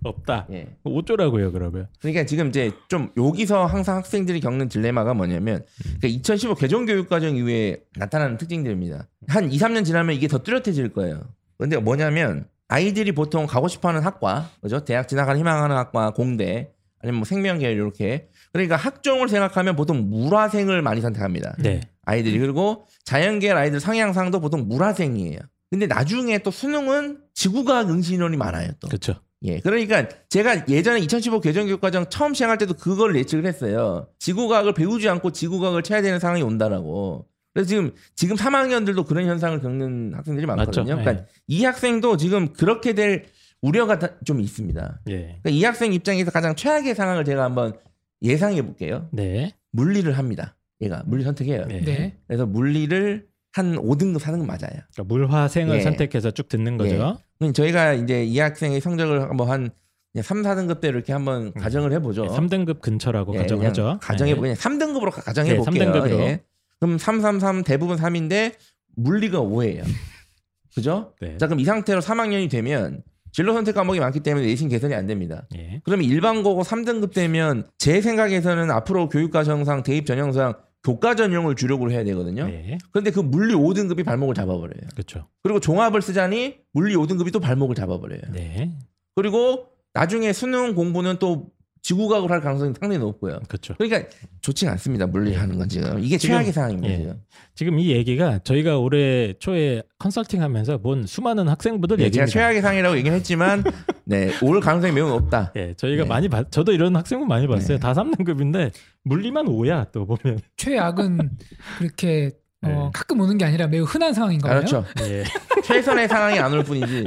Speaker 1: 없다.
Speaker 2: 예.
Speaker 1: 어쩌라고요 그러면?
Speaker 2: 그러니까 지금 이제 좀 여기서 항상 학생들이 겪는 딜레마가 뭐냐면 그러니까 2015 개정 교육 과정 이후에 나타나는 특징들입니다. 한 2, 3년 지나면 이게 더 뚜렷해질 거예요. 근데 뭐냐면 아이들이 보통 가고 싶어하는 학과, 그죠? 대학 진학을 희망하는 학과, 공대 아니면 뭐 생명계열 이렇게 그러니까 학종을 생각하면 보통 물화생을 많이 선택합니다.
Speaker 1: 네.
Speaker 2: 아이들이 그리고 자연계열 아이들 성향상도 보통 물화생이에요. 근데 나중에 또 수능은 지구과학 응시인원이 많아요. 또.
Speaker 1: 그렇죠.
Speaker 2: 예, 그러니까 제가 예전에 2015 개정 교육과정 처음 시행할 때도 그걸 예측을 했어요. 지구과학을 배우지 않고 지구과학을 쳐야 되는 상황이 온다라고. 그래서 지금 지금 3학년들도 그런 현상을 겪는 학생들이
Speaker 1: 맞죠.
Speaker 2: 많거든요. 그러니까 이 학생도 지금 그렇게 될 우려가 다- 좀 있습니다.
Speaker 1: 예.
Speaker 2: 그러니까 이 학생 입장에서 가장 최악의 상황을 제가 한번 예상해 볼게요.
Speaker 1: 네.
Speaker 2: 물리를 합니다. 얘가 물리 선택해요.
Speaker 1: 네.
Speaker 3: 네.
Speaker 2: 그래서 물리를 한 5등급 4등급 맞아요.
Speaker 1: 그러니까 물화생을
Speaker 2: 예.
Speaker 1: 선택해서 쭉 듣는 거죠.
Speaker 2: 예. 그럼 저희가 이제 이 학생의 성적을 한번 한 3, 4등급 대로 이렇게 한번 가정을 해보죠.
Speaker 1: 예, 3등급 근처라고
Speaker 2: 예,
Speaker 1: 가정하죠.
Speaker 2: 그냥 가정해보
Speaker 1: 예.
Speaker 2: 그냥 3등급으로 가정해
Speaker 1: 네,
Speaker 2: 볼게요.
Speaker 1: 3등급으로.
Speaker 2: 예. 그럼 3, 3, 3 대부분 3인데 물리가 5예요. 그죠?
Speaker 1: 네.
Speaker 2: 자 그럼 이 상태로 3학년이 되면 진로 선택 과목이 많기 때문에 내신 개선이 안 됩니다.
Speaker 1: 예.
Speaker 2: 그러면 일반고고 3등급 되면 제 생각에서는 앞으로 교육과정상 대입 전형상 교과 전형을 주력으로 해야 되거든요.
Speaker 1: 네.
Speaker 2: 그런데 그 물리 5등급이 발목을 잡아버려요.
Speaker 1: 그렇죠.
Speaker 2: 그리고 종합을 쓰자니 물리 5등급이 또 발목을 잡아버려요.
Speaker 1: 네.
Speaker 2: 그리고 나중에 수능 공부는 또 지구과학을 할 가능성이 상당히 높고요.
Speaker 1: 그렇죠.
Speaker 2: 그러니까 좋지가 않습니다. 물리하는 건 지금 이게
Speaker 1: 지금,
Speaker 2: 최악의 상황입니다.
Speaker 1: 예.
Speaker 2: 지금.
Speaker 1: 지금 이 얘기가 저희가 올해 초에 컨설팅하면서 본 수많은 학생부들
Speaker 2: 네, 제가
Speaker 1: 얘기입니다.
Speaker 2: 최악의 상황이라고 얘기는 했지만 네, 올 가능성이 매우 높다.
Speaker 1: 예, 저희가
Speaker 2: 네.
Speaker 1: 많이 봤, 저도 이런 학생분 많이 봤어요.
Speaker 2: 네.
Speaker 1: 다 3등급인데 물리만 5야 또 보면.
Speaker 3: 최악은 그렇게 어,
Speaker 1: 네.
Speaker 3: 가끔 오는 게 아니라 매우 흔한 상황인 거예요.
Speaker 2: 그렇죠.
Speaker 1: 예.
Speaker 2: 최선의 상황이 안 올 뿐이지.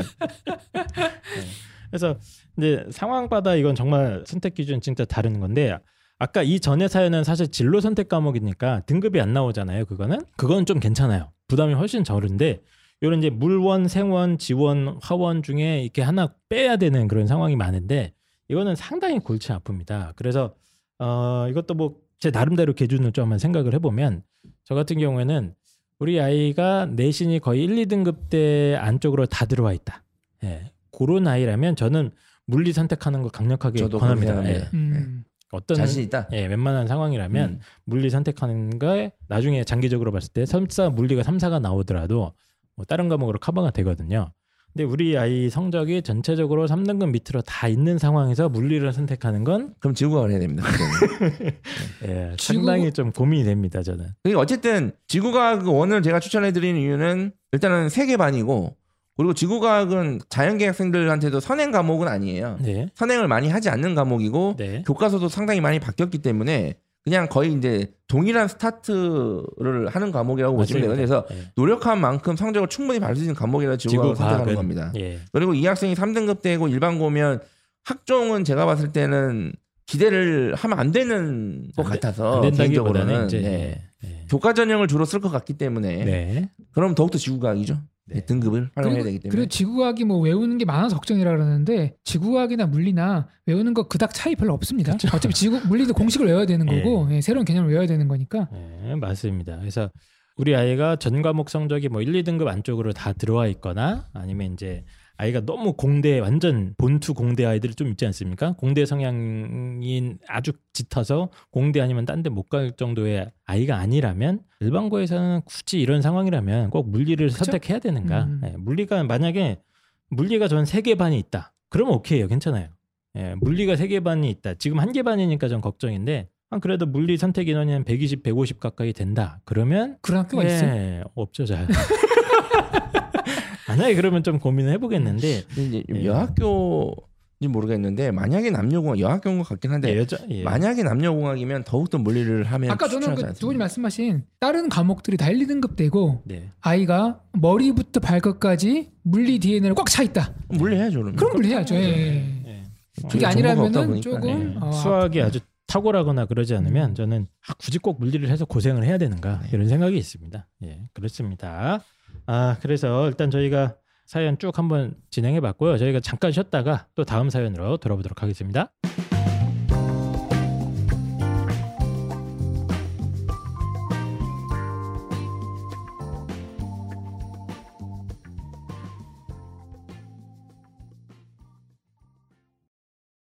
Speaker 1: 그래서 이제 상황마다 이건 정말 선택 기준 진짜 다른 건데 아까 이 전에 사연은 사실 진로 선택 과목이니까 등급이 안 나오잖아요. 그거는 그건 좀 괜찮아요. 부담이 훨씬 적은데 이런 이제 물원, 생원, 지원, 화원 중에 이렇게 하나 빼야 되는 그런 상황이 많은데 이거는 상당히 골치 아픕니다. 그래서 어 이것도 뭐 제 나름대로 기준을 좀 한번 생각을 해보면 저 같은 경우에는 우리 아이가 내신이 거의 1, 2등급 대 안쪽으로 다 들어와 있다. 예. 그런 아이라면 저는 물리 선택하는 거 강력하게
Speaker 2: 저도
Speaker 1: 권합니다. 예.
Speaker 3: 음.
Speaker 1: 어떤
Speaker 2: 자신 있다.
Speaker 1: 예, 웬만한 상황이라면
Speaker 2: 음.
Speaker 1: 물리 선택하는 거에 나중에 장기적으로 봤을 때 설사 물리가 3, 4가 나오더라도 뭐 다른 과목으로 커버가 되거든요. 근데 우리 아이 성적이 전체적으로 3등급 밑으로 다 있는 상황에서 물리를 선택하는 건
Speaker 2: 그럼 지구과학을 해야 됩니다.
Speaker 1: 예,
Speaker 3: 지구-
Speaker 1: 상당히 좀 고민이 됩니다. 저는.
Speaker 2: 그러니까 어쨌든 지구과학 원을 제가 추천해 드리는 이유는 일단은 세계 반이고 그리고 지구과학은 자연계 학생들한테도 선행 과목은 아니에요.
Speaker 1: 네.
Speaker 2: 선행을 많이 하지 않는 과목이고
Speaker 1: 네.
Speaker 2: 교과서도 상당히 많이 바뀌었기 때문에 그냥 거의 이제 동일한 스타트를 하는 과목이라고 보시면 돼요. 그래서
Speaker 1: 예.
Speaker 2: 노력한 만큼 성적을 충분히 받을 수 있는 과목이라 지구과학을 선택하는 겁니다.
Speaker 1: 예.
Speaker 2: 그리고 이 학생이 3등급 되고 일반고면 학종은 제가 봤을 때는 기대를 하면 안 되는
Speaker 1: 것안 돼-
Speaker 2: 같아서
Speaker 1: 안
Speaker 2: 개인적으로는
Speaker 1: 이제
Speaker 2: 네.
Speaker 1: 예.
Speaker 2: 교과 전형을 주로 쓸 것 같기 때문에
Speaker 1: 네.
Speaker 2: 그럼 더욱더 지구과학이죠.
Speaker 1: 네.
Speaker 2: 등급을 활용해야
Speaker 3: 그리고,
Speaker 2: 되기 때문에
Speaker 3: 그리고 지구과학이 뭐 외우는 게 많아서 걱정이라 그러는데 지구과학이나 물리나 외우는 거 그닥 차이 별로 없습니다. 어차피 지구 물리도 공식을 외워야 되는 거고 예, 새로운 개념을 외워야 되는 거니까
Speaker 1: 네, 맞습니다. 그래서 우리 아이가 전 과목 성적이 뭐 1, 2등급 안쪽으로 다 들어와 있거나 아니면 이제 아이가 너무 공대 완전 본투 공대 아이들이 좀 있지 않습니까? 공대 성향인 아주 짙어서 공대 아니면 딴 데 못 갈 정도의 아이가 아니라면 일반고에서는 굳이 이런 상황이라면 꼭 물리를
Speaker 3: 그쵸?
Speaker 1: 선택해야 되는가?
Speaker 3: 음.
Speaker 1: 예, 물리가 만약에 물리가 전 세 개 반이 있다. 그러면 오케이요. 괜찮아요. 예, 물리가 세 개 반이 있다. 지금 한 개 반이니까 좀 걱정인데 아, 그래도 물리 선택 인원이 한 120, 150 가까이 된다. 그러면
Speaker 3: 그런 학교가
Speaker 1: 예,
Speaker 3: 있어요.
Speaker 1: 없죠, 잘. 만약에 그러면 좀 고민을 해보겠는데
Speaker 2: 이제
Speaker 1: 예.
Speaker 2: 여학교인지 모르겠는데 만약에 남녀공학 여학교인 것 같긴 한데
Speaker 1: 예, 여자 예.
Speaker 2: 만약에 남녀공학이면 더욱더 물리를 하면
Speaker 3: 아까 저는
Speaker 2: 추천하지
Speaker 3: 그두 분이. 말씀하신 다른 과목들이 다 1, 2등급 되고
Speaker 1: 네.
Speaker 3: 아이가 머리부터 발끝까지 물리 DNA를 꽉 차 있다.
Speaker 2: 물리 해야죠 그러면.
Speaker 3: 그럼 물리 해야죠. 예.
Speaker 1: 예.
Speaker 3: 그게
Speaker 2: 정보가 없다
Speaker 3: 아니라면은
Speaker 2: 보니까.
Speaker 3: 조금
Speaker 1: 예.
Speaker 3: 어,
Speaker 1: 수학이 아주 탁월하거나 그러지 않으면 저는 아, 굳이 꼭 물리를 해서 고생을 해야 되는가 이런 생각이 있습니다. 예, 그렇습니다. 아, 그래서 일단 저희가 사연 쭉 한번 진행해 봤고요. 저희가 잠깐 쉬었다가 또 다음 사연으로 돌아보도록 하겠습니다.